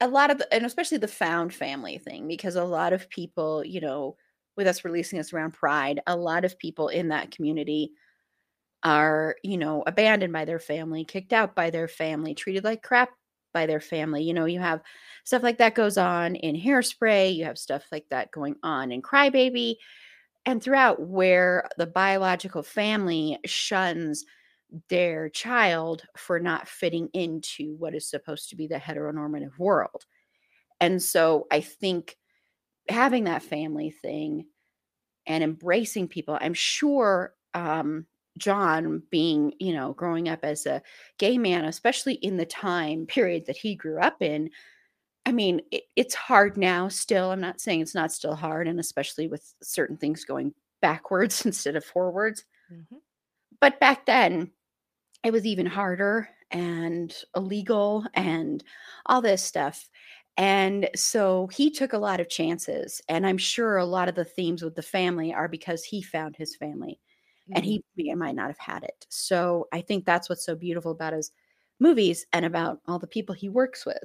A lot of, and especially the found family thing, because a lot of people, you know, with us releasing us around Pride, a lot of people in that community are, you know, abandoned by their family, kicked out by their family, treated like crap by their family. You know, you have stuff like that goes on in Hairspray, you have stuff like that going on in Crybaby and throughout where the biological family shuns their child for not fitting into what is supposed to be the heteronormative world. And so I think having that family thing and embracing people, I'm sure um, John being, you know, growing up as a gay man, especially in the time period that he grew up in, I mean, it, it's hard now still. I'm not saying it's not still hard, and especially with certain things going backwards instead of forwards. Mm-hmm. But back then, it was even harder and illegal and all this stuff. And so he took a lot of chances. And I'm sure a lot of the themes with the family are because he found his family. and he he might not have had it. So I think that's what's so beautiful about his movies and about all the people he works with.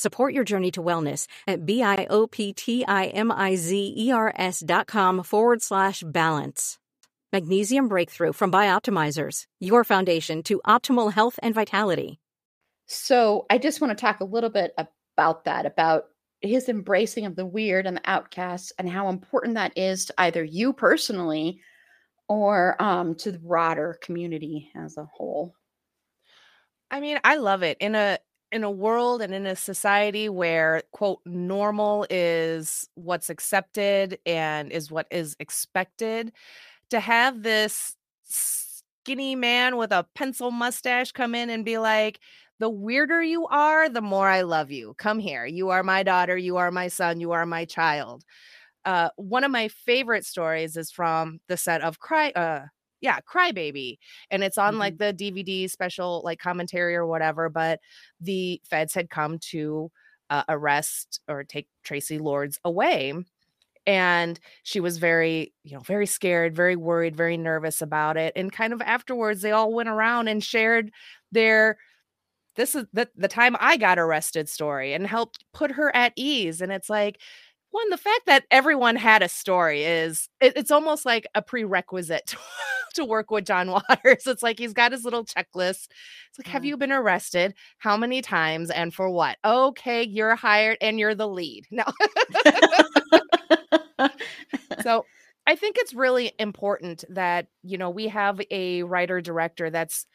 Support your journey to wellness at B-I-O-P-T-I-M-I-Z-E-R-S dot com forward slash balance. Magnesium Breakthrough from Bioptimizers, your foundation to optimal health and vitality. So I just want to talk a little bit about that, about his embracing of the weird and the outcasts and how important that is to either you personally or um, to the broader community as a whole. I mean, I love it. In a in a world and in a society where quote normal is what's accepted and is what is expected to have this skinny man with a pencil mustache come in and be like the weirder you are the more i love you. Come here. You are my daughter. You are my son. You are my child. Uh, one of my favorite stories is from the set of cry uh, yeah, Crybaby. And it's on mm-hmm. like the DVD special, like commentary or whatever. But the feds had come to uh, arrest or take Traci Lords away. And she was very, you know, very scared, very worried, very nervous about it. And kind of afterwards, they all went around and shared their this is the, the time I got arrested story and helped put her at ease. And it's like, one, the fact that everyone had a story is it, it's almost like a prerequisite to work with John Waters. It's like he's got his little checklist. It's like, have you been arrested? How many times and for what? Okay, you're hired and you're the lead. No. so I think it's really important that, you know, we have a writer director that's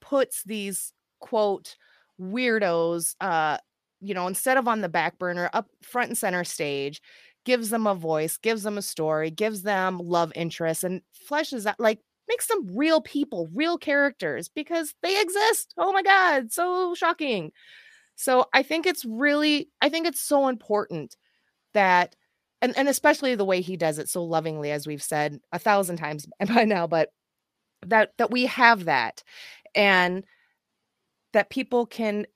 puts these quote weirdos uh you know instead of on the back burner up front and center stage gives them a voice, gives them a story, gives them love interests, and fleshes out like makes them real people, real characters because they exist. Oh my God, so shocking. So I think it's really, I think it's so important that, and, and especially the way he does it so lovingly, as we've said a thousand times by now, but that that we have that and that people can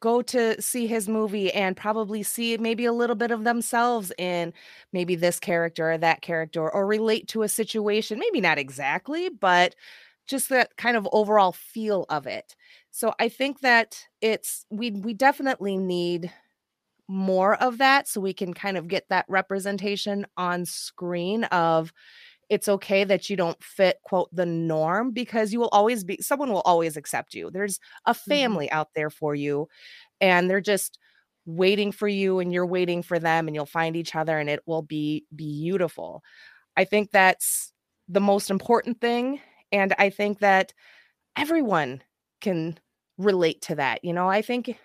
go to see his movie and probably see maybe a little bit of themselves in maybe this character or that character or relate to a situation maybe not exactly but just that kind of overall feel of it. So i think that it's we we definitely need more of that so we can kind of get that representation on screen of it's okay that you don't fit quote the norm because you will always be someone will always accept you there's a mm-hmm. family mm-hmm. out there for you and they're just waiting for you and you're waiting for them and you'll find each other and it will be beautiful i think that's the most important thing and i think that everyone can relate to that you know i think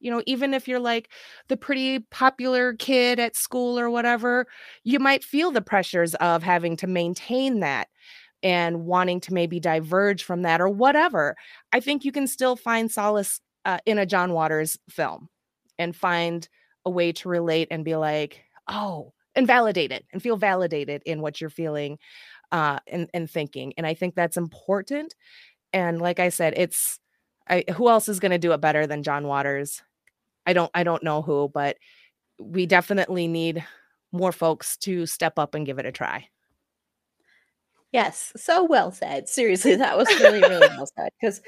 you know, even if you're like the pretty popular kid at school or whatever, you might feel the pressures of having to maintain that and wanting to maybe diverge from that or whatever. I think you can still find solace uh, in a John Waters film and find a way to relate and be like, oh, and validate it and feel validated in what you're feeling uh, and, and thinking. And I think that's important. And like I said, it's I, who else is going to do it better than John Waters? I don't I don't know who, but we definitely need more folks to step up and give it a try. Yes, so well said. Seriously, that was really really well said because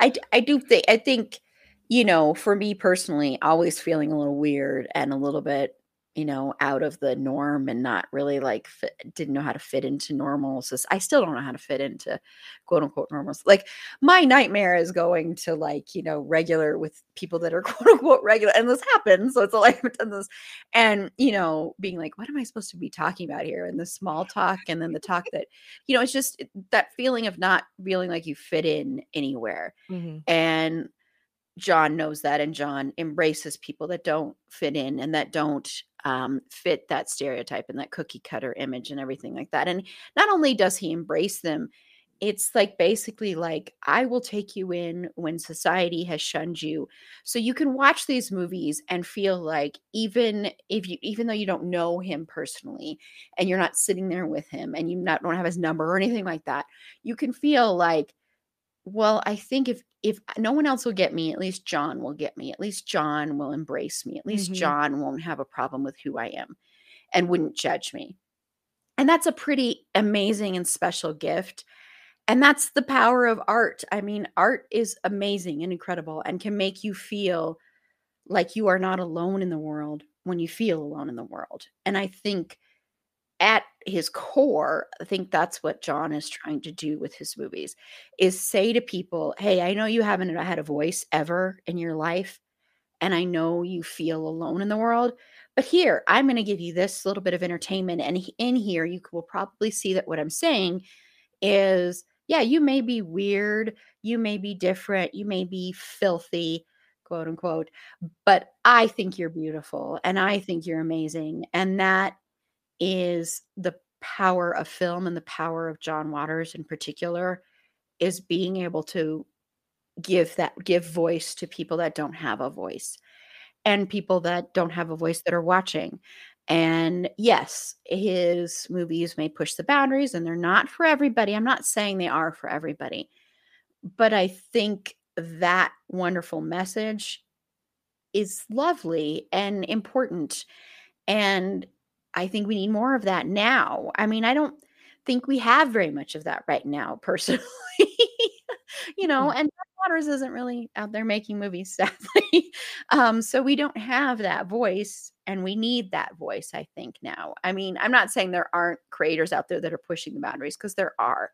I I do think I think you know for me personally, always feeling a little weird and a little bit you know, out of the norm and not really like fit, didn't know how to fit into normal. So I still don't know how to fit into quote unquote normals. Like my nightmare is going to like, you know, regular with people that are quote unquote regular. And this happens. So it's like I've done this. And, you know, being like, what am I supposed to be talking about here? And the small talk and then the talk that, you know, it's just that feeling of not feeling like you fit in anywhere. Mm-hmm. And John knows that, and John embraces people that don't fit in and that don't um, fit that stereotype and that cookie cutter image and everything like that. And not only does he embrace them, it's like basically like I will take you in when society has shunned you. So you can watch these movies and feel like even if you even though you don't know him personally and you're not sitting there with him and you not don't have his number or anything like that, you can feel like well, I think if if no one else will get me, at least John will get me. At least John will embrace me. At least mm-hmm. John won't have a problem with who I am and wouldn't judge me. And that's a pretty amazing and special gift. And that's the power of art. I mean, art is amazing and incredible and can make you feel like you are not alone in the world when you feel alone in the world. And I think at his core, I think that's what John is trying to do with his movies is say to people, "Hey, I know you haven't had a voice ever in your life, and I know you feel alone in the world, but here, I'm going to give you this little bit of entertainment and in here you will probably see that what I'm saying is yeah, you may be weird, you may be different, you may be filthy, quote unquote, but I think you're beautiful and I think you're amazing and that is the power of film and the power of John Waters in particular is being able to give that give voice to people that don't have a voice and people that don't have a voice that are watching. And yes his movies may push the boundaries and they're not for everybody. I'm not saying they are for everybody but i think that wonderful message is lovely and important. And I think we need more of that now. I mean, I don't think we have very much of that right now, personally. you know, mm-hmm. and Waters isn't really out there making movies, sadly. um, so we don't have that voice, and we need that voice, I think, now. I mean, I'm not saying there aren't creators out there that are pushing the boundaries because there are.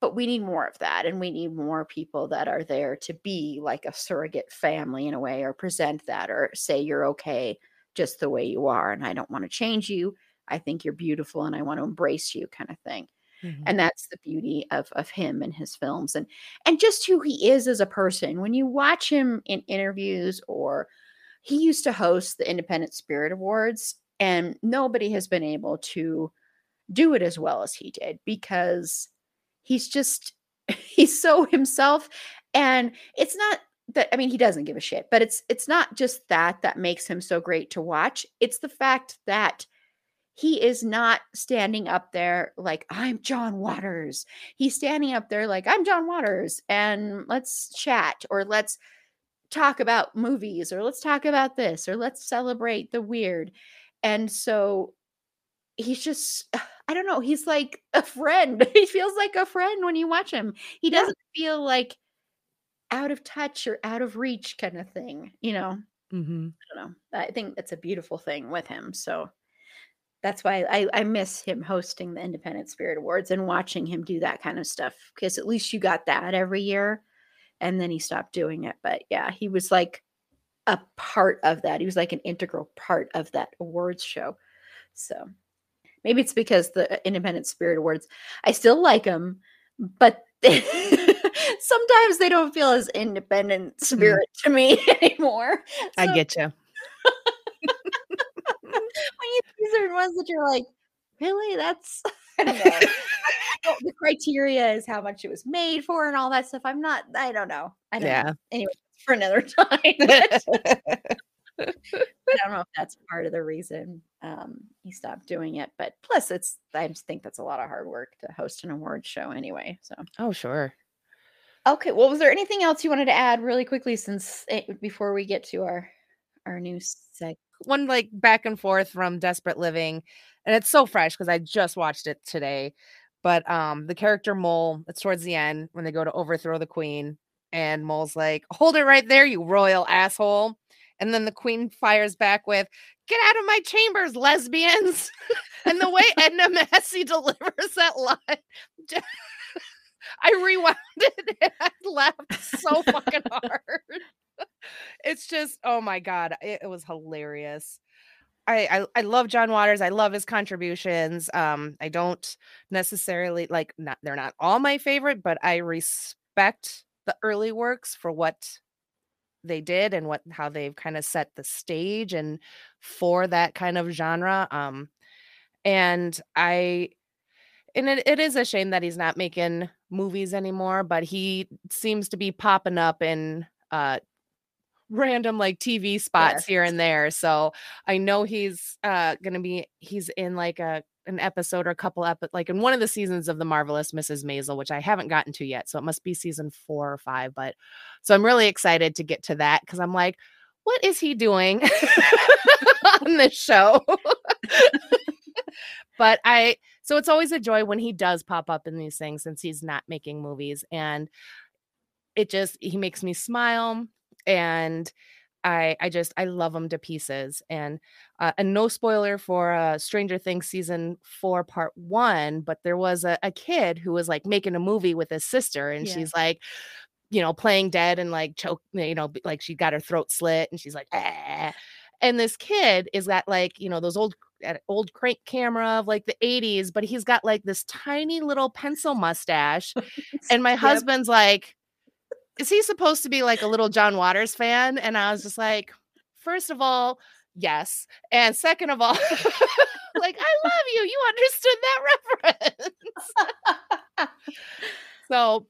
But we need more of that, and we need more people that are there to be like a surrogate family in a way, or present that, or say you're okay just the way you are and I don't want to change you. I think you're beautiful and I want to embrace you kind of thing. Mm-hmm. And that's the beauty of of him and his films and and just who he is as a person. When you watch him in interviews or he used to host the Independent Spirit Awards and nobody has been able to do it as well as he did because he's just he's so himself and it's not that I mean he doesn't give a shit, but it's it's not just that that makes him so great to watch. It's the fact that he is not standing up there like I'm John Waters. He's standing up there like I'm John Waters and let's chat or let's talk about movies or let's talk about this or let's celebrate the weird. And so he's just I don't know, he's like a friend. he feels like a friend when you watch him. He doesn't yeah. feel like out of touch or out of reach kind of thing, you know. Mm-hmm. I don't know. I think that's a beautiful thing with him. So that's why I, I miss him hosting the Independent Spirit Awards and watching him do that kind of stuff because at least you got that every year. And then he stopped doing it. But yeah, he was like a part of that. He was like an integral part of that awards show. So maybe it's because the Independent Spirit Awards, I still like them, but sometimes they don't feel as independent mm. spirit mm. to me anymore. So, I get you. when you see certain ones that you're like, really? That's I don't know. the criteria is how much it was made for and all that stuff. I'm not. I don't know. I don't. Yeah. Know. Anyway, for another time. I don't know if that's part of the reason um, he stopped doing it, but plus, it's I just think that's a lot of hard work to host an award show anyway. So, oh sure, Okay. Well, was there anything else you wanted to add really quickly since before we get to our our new segment? One like back and forth from Desperate Living, and it's so fresh because I just watched it today. But um, the character Mole, it's towards the end when they go to overthrow the queen, and Mole's like, "Hold it right there, you royal asshole." And then the queen fires back with, get out of my chambers, lesbians. and the way Edna Massey delivers that line, I rewound it and I laughed so fucking hard. It's just, oh my God, it, it was hilarious. I, I, I love John Waters. I love his contributions. Um, I don't necessarily like not they're not all my favorite, but I respect the early works for what they did and what how they've kind of set the stage and for that kind of genre. Um, and I and it, it is a shame that he's not making movies anymore, but he seems to be popping up in uh random like TV spots yes. here and there. So I know he's uh gonna be he's in like a an episode or a couple up like in one of the seasons of the marvelous Mrs. Maisel, which I haven't gotten to yet. So it must be season four or five. But so I'm really excited to get to that because I'm like, what is he doing on this show? but I so it's always a joy when he does pop up in these things since he's not making movies and it just he makes me smile and I I just I love him to pieces. And uh, and no spoiler for uh, Stranger Things season four part one, but there was a, a kid who was like making a movie with his sister, and yeah. she's like, you know, playing dead and like choke, you know, like she got her throat slit, and she's like, ah. and this kid is got like you know those old old crank camera of like the 80s but he's got like this tiny little pencil mustache and my yep. husband's like is he supposed to be like a little John Waters fan? And I was just like, first of all, yes. And second of all, like, I love you. You understood that reference. so,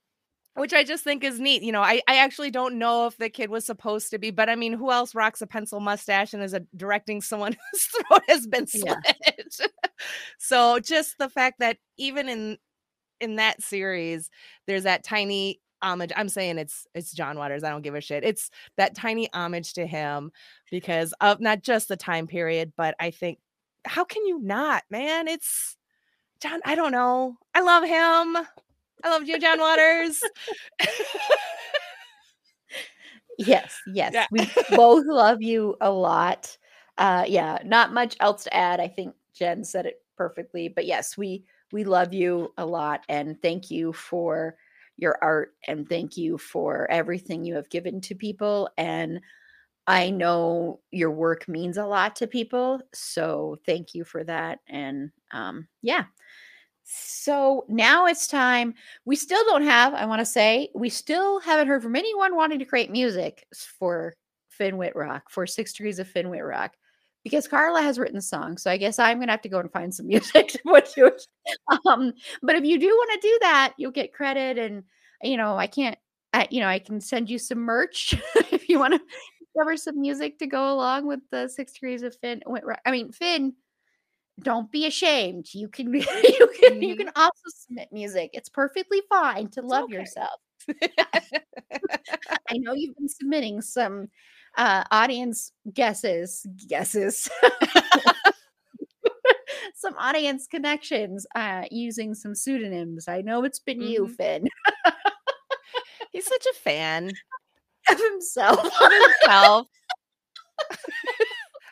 which I just think is neat. You know, I, I actually don't know if the kid was supposed to be, but I mean, who else rocks a pencil mustache and is a, directing someone whose throat has been slit? Yeah. so just the fact that even in in that series, there's that tiny homage. I'm saying it's it's John Waters. I don't give a shit. It's that tiny homage to him because of not just the time period, but I think how can you not, man? It's John. I don't know. I love him. I love you, John Waters. yes, yes. Yeah. We both love you a lot. Uh yeah, not much else to add. I think Jenn said it perfectly. But yes, we we love you a lot and thank you for your art and thank you for everything you have given to people and I know your work means a lot to people so thank you for that and um yeah so now it's time we still don't have I want to say we still haven't heard from anyone wanting to create music for Finn Wittrock for 6 degrees of Finn Wittrock because Carla has written the song. So I guess I'm gonna have to go and find some music to put to it. Um, but if you do want to do that, you'll get credit, and you know I can't. I, you know I can send you some merch if you want to cover some music to go along with the six degrees of Finn. Rock. I mean Finn. Don't be ashamed. You can you can you mm-hmm. can also submit music. It's perfectly fine to love okay. yourself. I know you've been submitting some uh, audience guesses, guesses, some audience connections uh, using some pseudonyms. I know it's been mm-hmm. you, Finn. He's such a fan of himself. Of himself.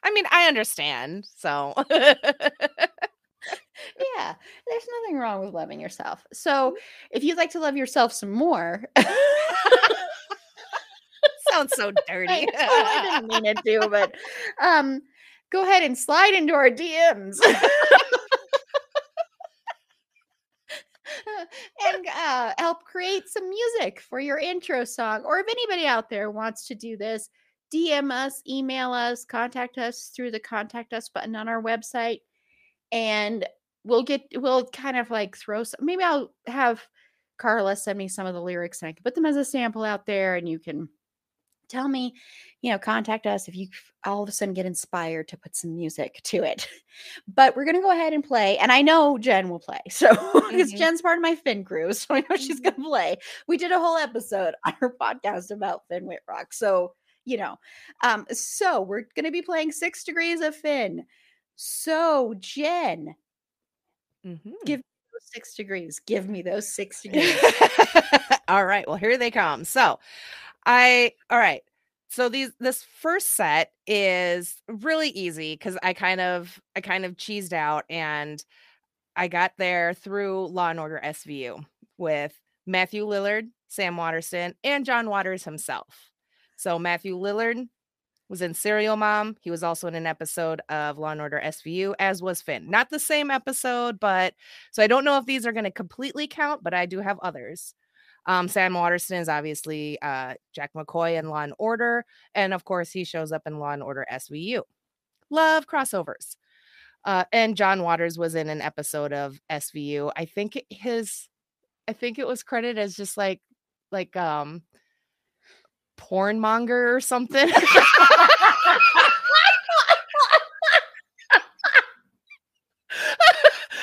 I mean, I understand. So, yeah, there's nothing wrong with loving yourself. So, mm-hmm. if you'd like to love yourself some more, sounds so dirty. I, I didn't mean it to, but um, go ahead and slide into our DMs. and uh, help create some music for your intro song. Or if anybody out there wants to do this, DM us, email us, contact us through the contact us button on our website. And we'll get, we'll kind of like throw some, maybe I'll have Carla send me some of the lyrics and I can put them as a sample out there and you can tell me, you know, contact us if you all of a sudden get inspired to put some music to it. But we're going to go ahead and play. And I know Jenn will play. So, because mm-hmm. Jenn's part of my Finn crew. So I know she's mm-hmm. going to play. We did a whole episode on her podcast about Finn Wittrock. So, you know, um, so we're going to be playing Six Degrees of Finn. So, Jenn, mm-hmm. give six degrees. Give me those six degrees. All right. Well, here they come. So, I all right. so these this first set is really easy because I kind of I kind of cheesed out and I got there through Law and Order SVU with Matthew Lillard, Sam Waterston, and John Waters himself. So Matthew Lillard was in Serial Mom. He was also in an episode of Law and Order SVU, as was Finn. Not the same episode, but so I don't know if these are going to completely count, but I do have others. Um, Sam Waterston is obviously uh, Jack McCoy in Law and Order, and of course he shows up in Law and Order SVU. Love crossovers. Uh, and John Waters was in an episode of SVU. I think his, I think it was credited as just like, like um, porn monger or something.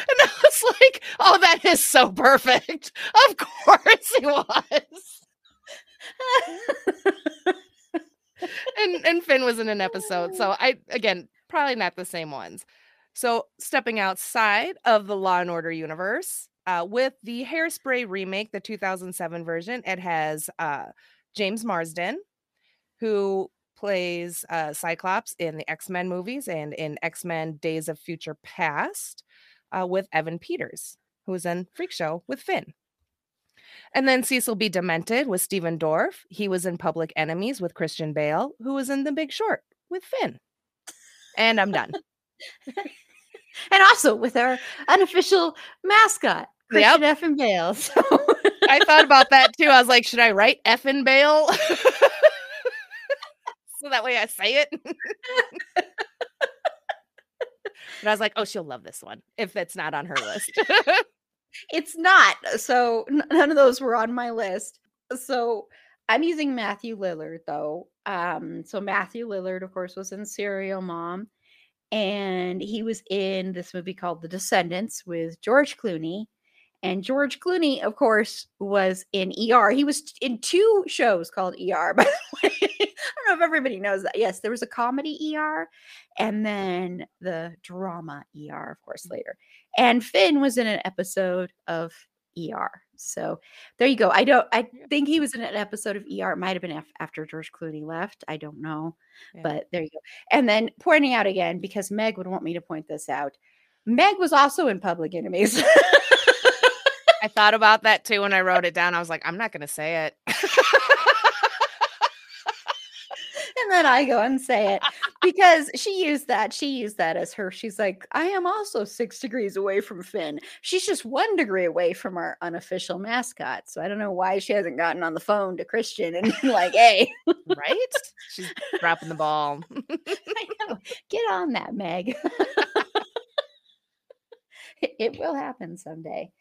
And I was like, oh, that is so perfect. Of course he was. and and Finn was in an episode. So I again, probably not the same ones. So stepping outside of the Law and Order universe, uh, with the Hairspray remake, the 2007 version, it has uh, James Marsden, who plays uh, Cyclops in the X Men movies and in X Men Days of Future Past uh, with Evan Peters, who was in Freak Show with Finn. And then Cecil B. Demented with Stephen Dorff. He was in Public Enemies with Christian Bale, who was in The Big Short with Finn. And I'm done. and also with our unofficial mascot, Christian yep. Effin Bale. So. I thought about that too. I was like, should I write Effin Bale? so that way I say it. And I was like, oh, she'll love this one if it's not on her list. it's not. So none of those were on my list. So I'm using Matthew Lillard though. Um, so Matthew Lillard, of course, was in Serial Mom, and he was in this movie called The Descendants with George Clooney. And George Clooney, of course, was in ER. He was in two shows called ER, by the way. I don't know if everybody knows that. Yes, there was a comedy ER and then the drama ER, of course, later. And Finn was in an episode of ER. So there you go. I don't, I think he was in an episode of ER. It might have been after George Clooney left. I don't know. Yeah. But there you go. And then pointing out again, because Meg would want me to point this out, Meg was also in Public Enemies. I thought about that too when I wrote it down. I was like, I'm not going to say it. and then I go and say it because she used that. She used that as her. She's like, I am also six degrees away from Finn. She's just one degree away from our unofficial mascot. So I don't know why she hasn't gotten on the phone to Christian and been like, hey. right? She's dropping the ball. I know. Get on that, Meg. it will happen someday.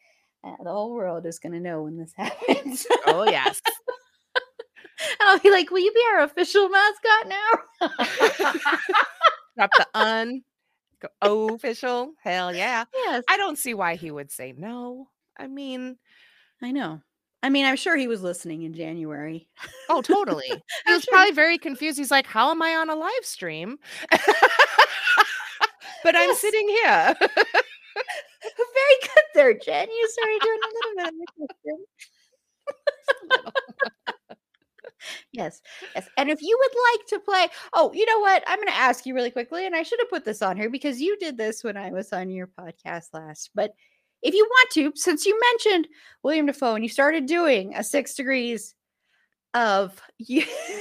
Uh, the whole world is going to know when this happens. oh, yes. I'll be like, will you be our official mascot now? Drop the un. Go official. Hell yeah. Yes. I don't see why he would say no. I mean, I know. I mean, I'm sure he was listening in January. Oh, totally. He was sure. probably very confused. He's like, How am I on a live stream? but yes. I'm sitting here. Very good there, Jenn. You started doing a little bit of a yes, yes. And if you would like to play, oh, you know what? I'm going to ask you really quickly, and I should have put this on here because you did this when I was on your podcast last. But if you want to, since you mentioned Willem Dafoe and you started doing a six degrees of,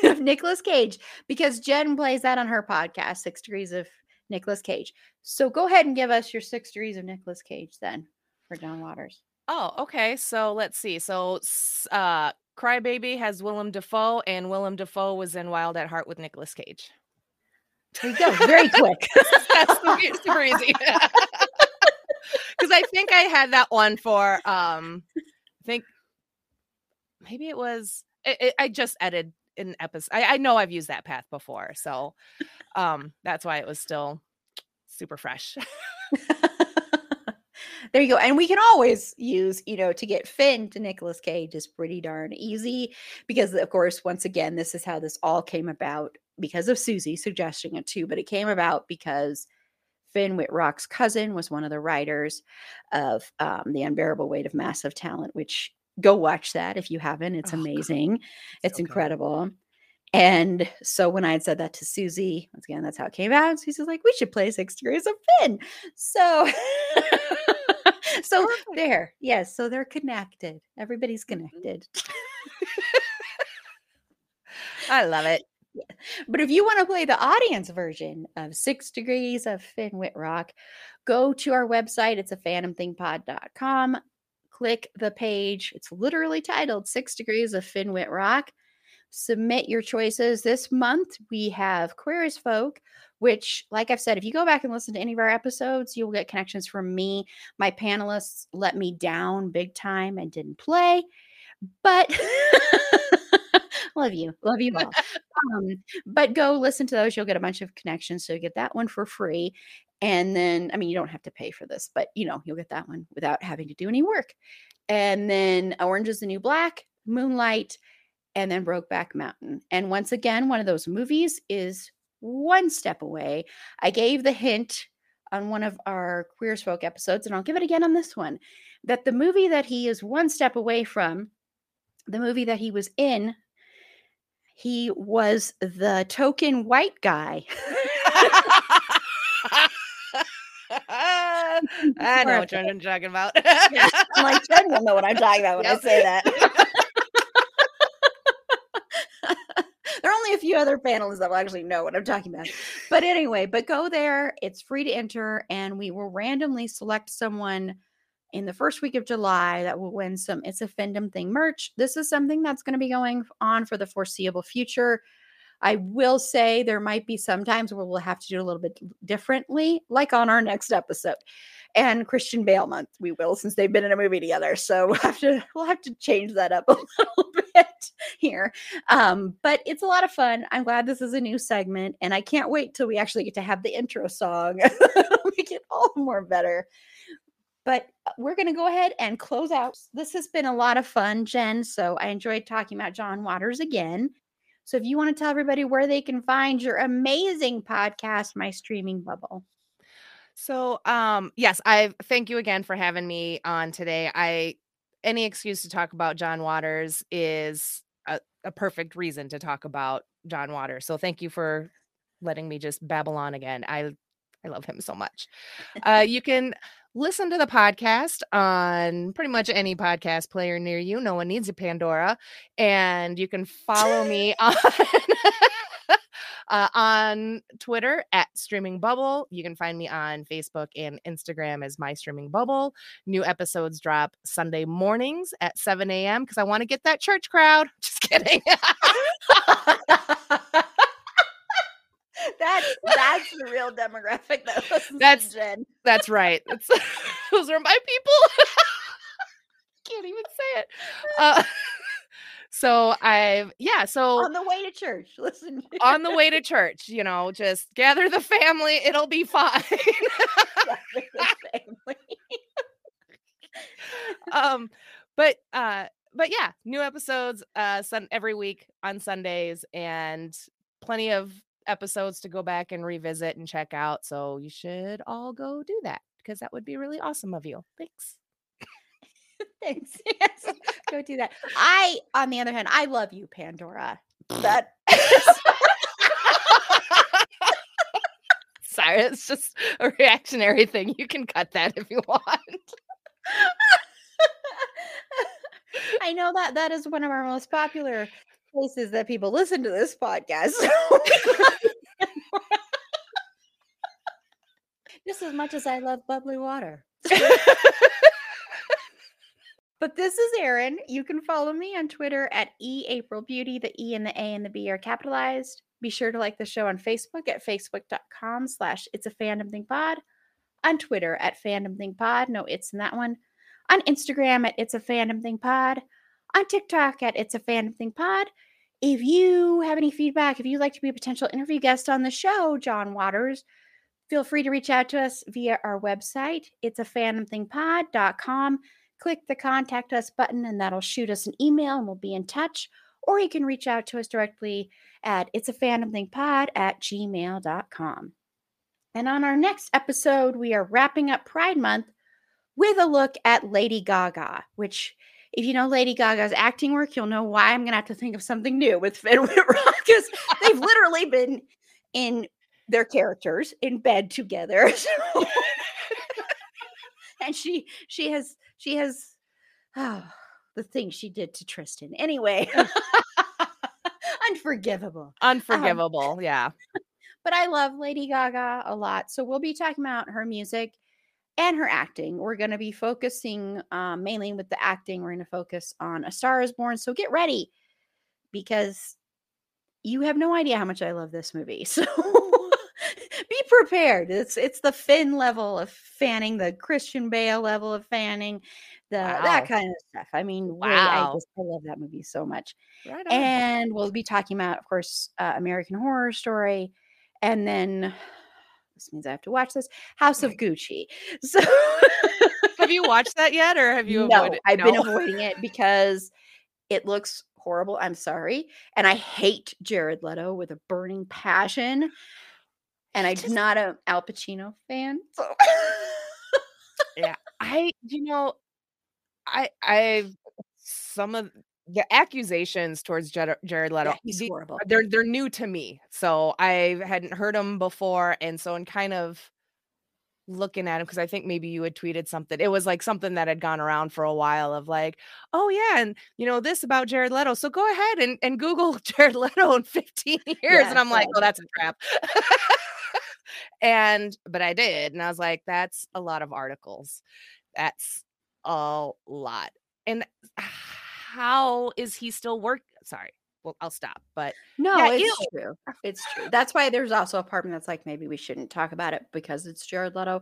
of Nicolas Cage, because Jenn plays that on her podcast, Six Degrees of Nicolas Cage. So go ahead and give us your six degrees of Nicolas Cage then for John Waters. Oh, okay. So let's see. So uh Crybaby has Willem Dafoe, and Willem Dafoe was in Wild at Heart with Nicolas Cage. There you go. Very quick. That's super, easy. Because I think I had that one for um I think maybe it was it, it, I just edited an episode. I, I know I've used that path before, so um that's why it was still super fresh. there you go. And we can always use, you know, to get Finn to Nicolas Cage is pretty darn easy because, of course, once again, this is how this all came about because of Susie suggesting it too. But it came about because Finn Wittrock's cousin was one of the writers of um, The Unbearable Weight of Massive Talent, which go watch that if you haven't. It's oh, amazing. it's so incredible. And so when I had said that to Susie, once again, that's how it came out. Susie's like, we should play Six Degrees of Finn. So, so there, yes. So they're connected. Everybody's Mm-hmm. connected. I love it. But if you want to play the audience version of Six Degrees of Finn Wittrock, go to our website. It's a fandomthingpod.com. Click the page. It's literally titled Six Degrees of Finn Wittrock. Submit your choices. This month we have Queer as Folk, which, like I've said, if you go back and listen to any of our episodes, you'll get connections from me. My panelists let me down big time and didn't play, but love you. Love you all. Um, but go listen to those. You'll get a bunch of connections. So you get that one for free. And then, I mean, you don't have to pay for this, but you know, you'll get that one without having to do any work. And then Orange is the New Black, Moonlight, and then Brokeback Mountain. And once again, one of those movies is one step away. I gave the hint on one of our Queer as Folk episodes, and I'll give it again on this one that the movie that he is one step away from, the movie that he was in, he was the token white guy. I don't know what you're talking about. I'm like, Jenn will know what I'm talking about when I say that. there are only a few other panelists that will actually know what I'm talking about. But anyway, but go there. It's free to enter, and we will randomly select someone in the first week of July that will win some It's a Fandom Thing merch. This is something that's going to be going on for the foreseeable future. I will say there might be some times where we'll have to do it a little bit differently, like on our next episode. And Christian Bale month, we will, since they've been in a movie together. So we'll have to we'll have to change that up a little bit here. Um, but it's a lot of fun. I'm glad this is a new segment, and I can't wait till we actually get to have the intro song. Make it all more better. But uh, we're going to go ahead and close out. This has been a lot of fun, Jenn. So I enjoyed talking about John Waters again. So if you want to tell everybody where they can find your amazing podcast, My Streaming Bubble. So, um, yes, I thank you again for having me on today. I any excuse to talk about John Waters is a, a perfect reason to talk about John Waters. So, thank you for letting me just babble on again. I I love him so much. Uh, you can listen to the podcast on pretty much any podcast player near you. No one needs a Pandora, and you can follow me on. uh, on Twitter at Streaming Bubble. You can find me on Facebook and Instagram as My Streaming Bubble. New episodes drop Sunday mornings at 7 a.m. because I want to get that church crowd. Just kidding. that's that's the real demographic that listens That's- Jenn. That's right. That's, those are my people. Can't even say it. Uh, so I've, yeah, so On the way to church. Listen. to- on the way to church, you know, just gather the family, it'll be fine. um but uh but yeah new episodes uh sun every week on sundays and plenty of episodes to go back and revisit and check out so you should all go do that because that would be really awesome of you thanks Thanks. Yes. Go do that. I, on the other hand, I love you, Pandora. That sorry it's just a reactionary thing you can cut that if you want I know that that is one of our most popular places that people listen to this podcast. Just as much as I love bubbly water. But this is Erin. You can follow me on Twitter at eAprilBeauty. The E and the A and the B are capitalized. Be sure to like the show on Facebook at facebook.com slash it's a fandom thing pod. On Twitter at fandom thing pod. No, it's in that one. On Instagram at it's a fandom thing pod. On TikTok at it's a fandom thing pod. If you have any feedback, if you'd like to be a potential interview guest on the show, John Waters, feel free to reach out to us via our website. It's a fandomthingpod.com click the contact us button and that'll shoot us an email and we'll be in touch. Or you can reach out to us directly at it's a fandom thing pod at gmail.com. And on our next episode, we are wrapping up Pride Month with a look at Lady Gaga, which if you know Lady Gaga's acting work, you'll know why I'm gonna have to think of something new with Finn Wittrock because they've literally been in their characters in bed together. So- and she she has she has oh, the thing she did to Tristan. Anyway, unforgivable. Um, unforgivable. yeah. But I love Lady Gaga a lot. So we'll be talking about her music and her acting. We're going to be focusing um, mainly with the acting. We're going to focus on A Star is Born. So get ready because you have no idea how much I love this movie. So be prepared. It's it's the Finn level of fanning, the Christian Bale level of fanning, the Wow. that kind of stuff. I mean, really, I Wow. just I love that movie so much. Right. And we'll be talking about, of course, uh, American Horror Story, and then this means I have to watch this House of Gucci. So have you watched that yet or have you no, avoided I've been avoiding it because it looks horrible. I'm sorry, and I hate Jared Leto with a burning passion. And I'm Just- not an Al Pacino fan. So yeah. I, you know, I, I, some of the accusations towards Jared, Jared Leto, yeah, he's the- horrible. they're they're new to me, so I hadn't heard them before, and so in kind of looking at him because I think maybe you had tweeted something. It was like something that had gone around for a while of like, oh yeah, and you know this about Jared Leto. So go ahead and and Google Jared Leto in 15 years, Yeah, and I'm like, oh, that's a trap. and but I did, and I was like, that's a lot of articles. That's a lot. And ah, how is he still work? Sorry. Well, I'll stop. But No, Yeah, it's ew. true. It's true. That's why there's also a part of me that's like maybe we shouldn't talk about it because it's Jared Leto.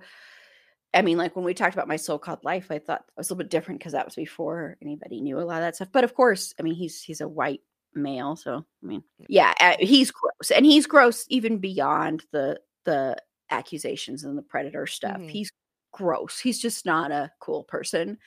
I mean, like when we talked about my so-called life, I thought it was a little bit different because that was before anybody knew a lot of that stuff. But of course, I mean, he's he's a white male, so I mean, yeah, he's gross, and he's gross even beyond the the accusations and the predator stuff. Mhm. He's gross. He's just not a cool person.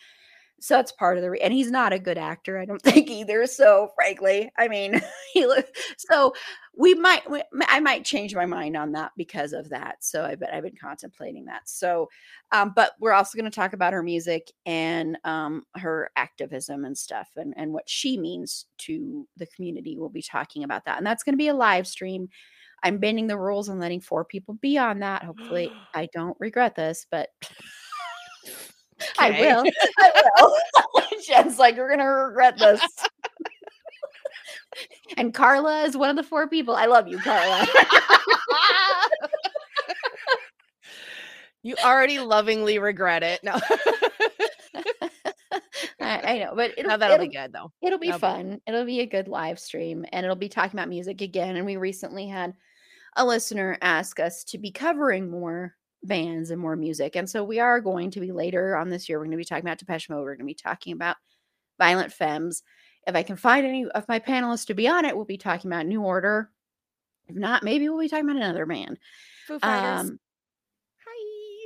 So that's part of the re- and he's not a good actor, I don't think either. So frankly, I mean, he look so we might we- I might change my mind on that because of that. So I bet I've been contemplating that. So um, but we're also going to talk about her music and um, her activism and stuff and, and what she means to the community. We'll be talking about that. And that's going to be a live stream. I'm bending the rules and letting four people be on that. Hopefully, I don't regret this, but I will. I will. Jenn's like, we're gonna regret this. and Carla is one of the four people. I love you, Carla. you already lovingly regret it. No. I, I know, but it'll, no, that'll it'll, be good though. it'll be That'll be- fun. It'll be a good live stream, and it'll be talking about music again. And we recently had a listener ask us to be covering more bands and more music, and so we are going to be later on this year. We're going to be talking about Depeche Mode. We're going to be talking about Violent Femmes. If I can find any of my panelists to be on it, we'll be talking about New Order. If not, maybe we'll be talking about another band. Foo Fighters. Um,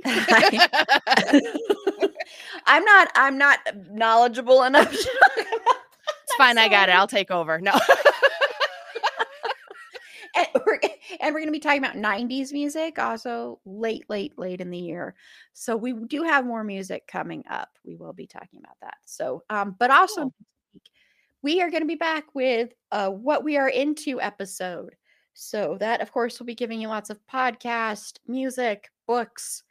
Hi. I'm not. I'm not knowledgeable enough. To talk about it's fine. I got it. I'll take over. No. and we're, and we're going to be talking about 90s music also late late late in the year. So we do have more music coming up. We will be talking about that. So um but also Cool. we are going to be back with uh what we are into episode. So that of course will be giving you lots of podcast music books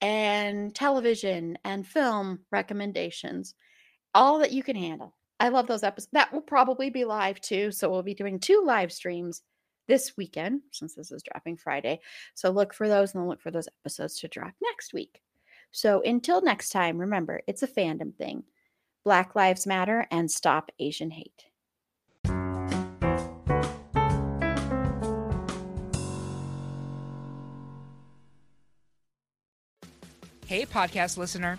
and television and film recommendations all that you can handle. I love those episodes that will probably be live too so we'll be doing two live streams this weekend since this is dropping Friday. So look for those and then look for those episodes to drop next week. So until next time, remember it's a fandom thing. Black Lives Matter and stop Asian hate. Hey, podcast listener.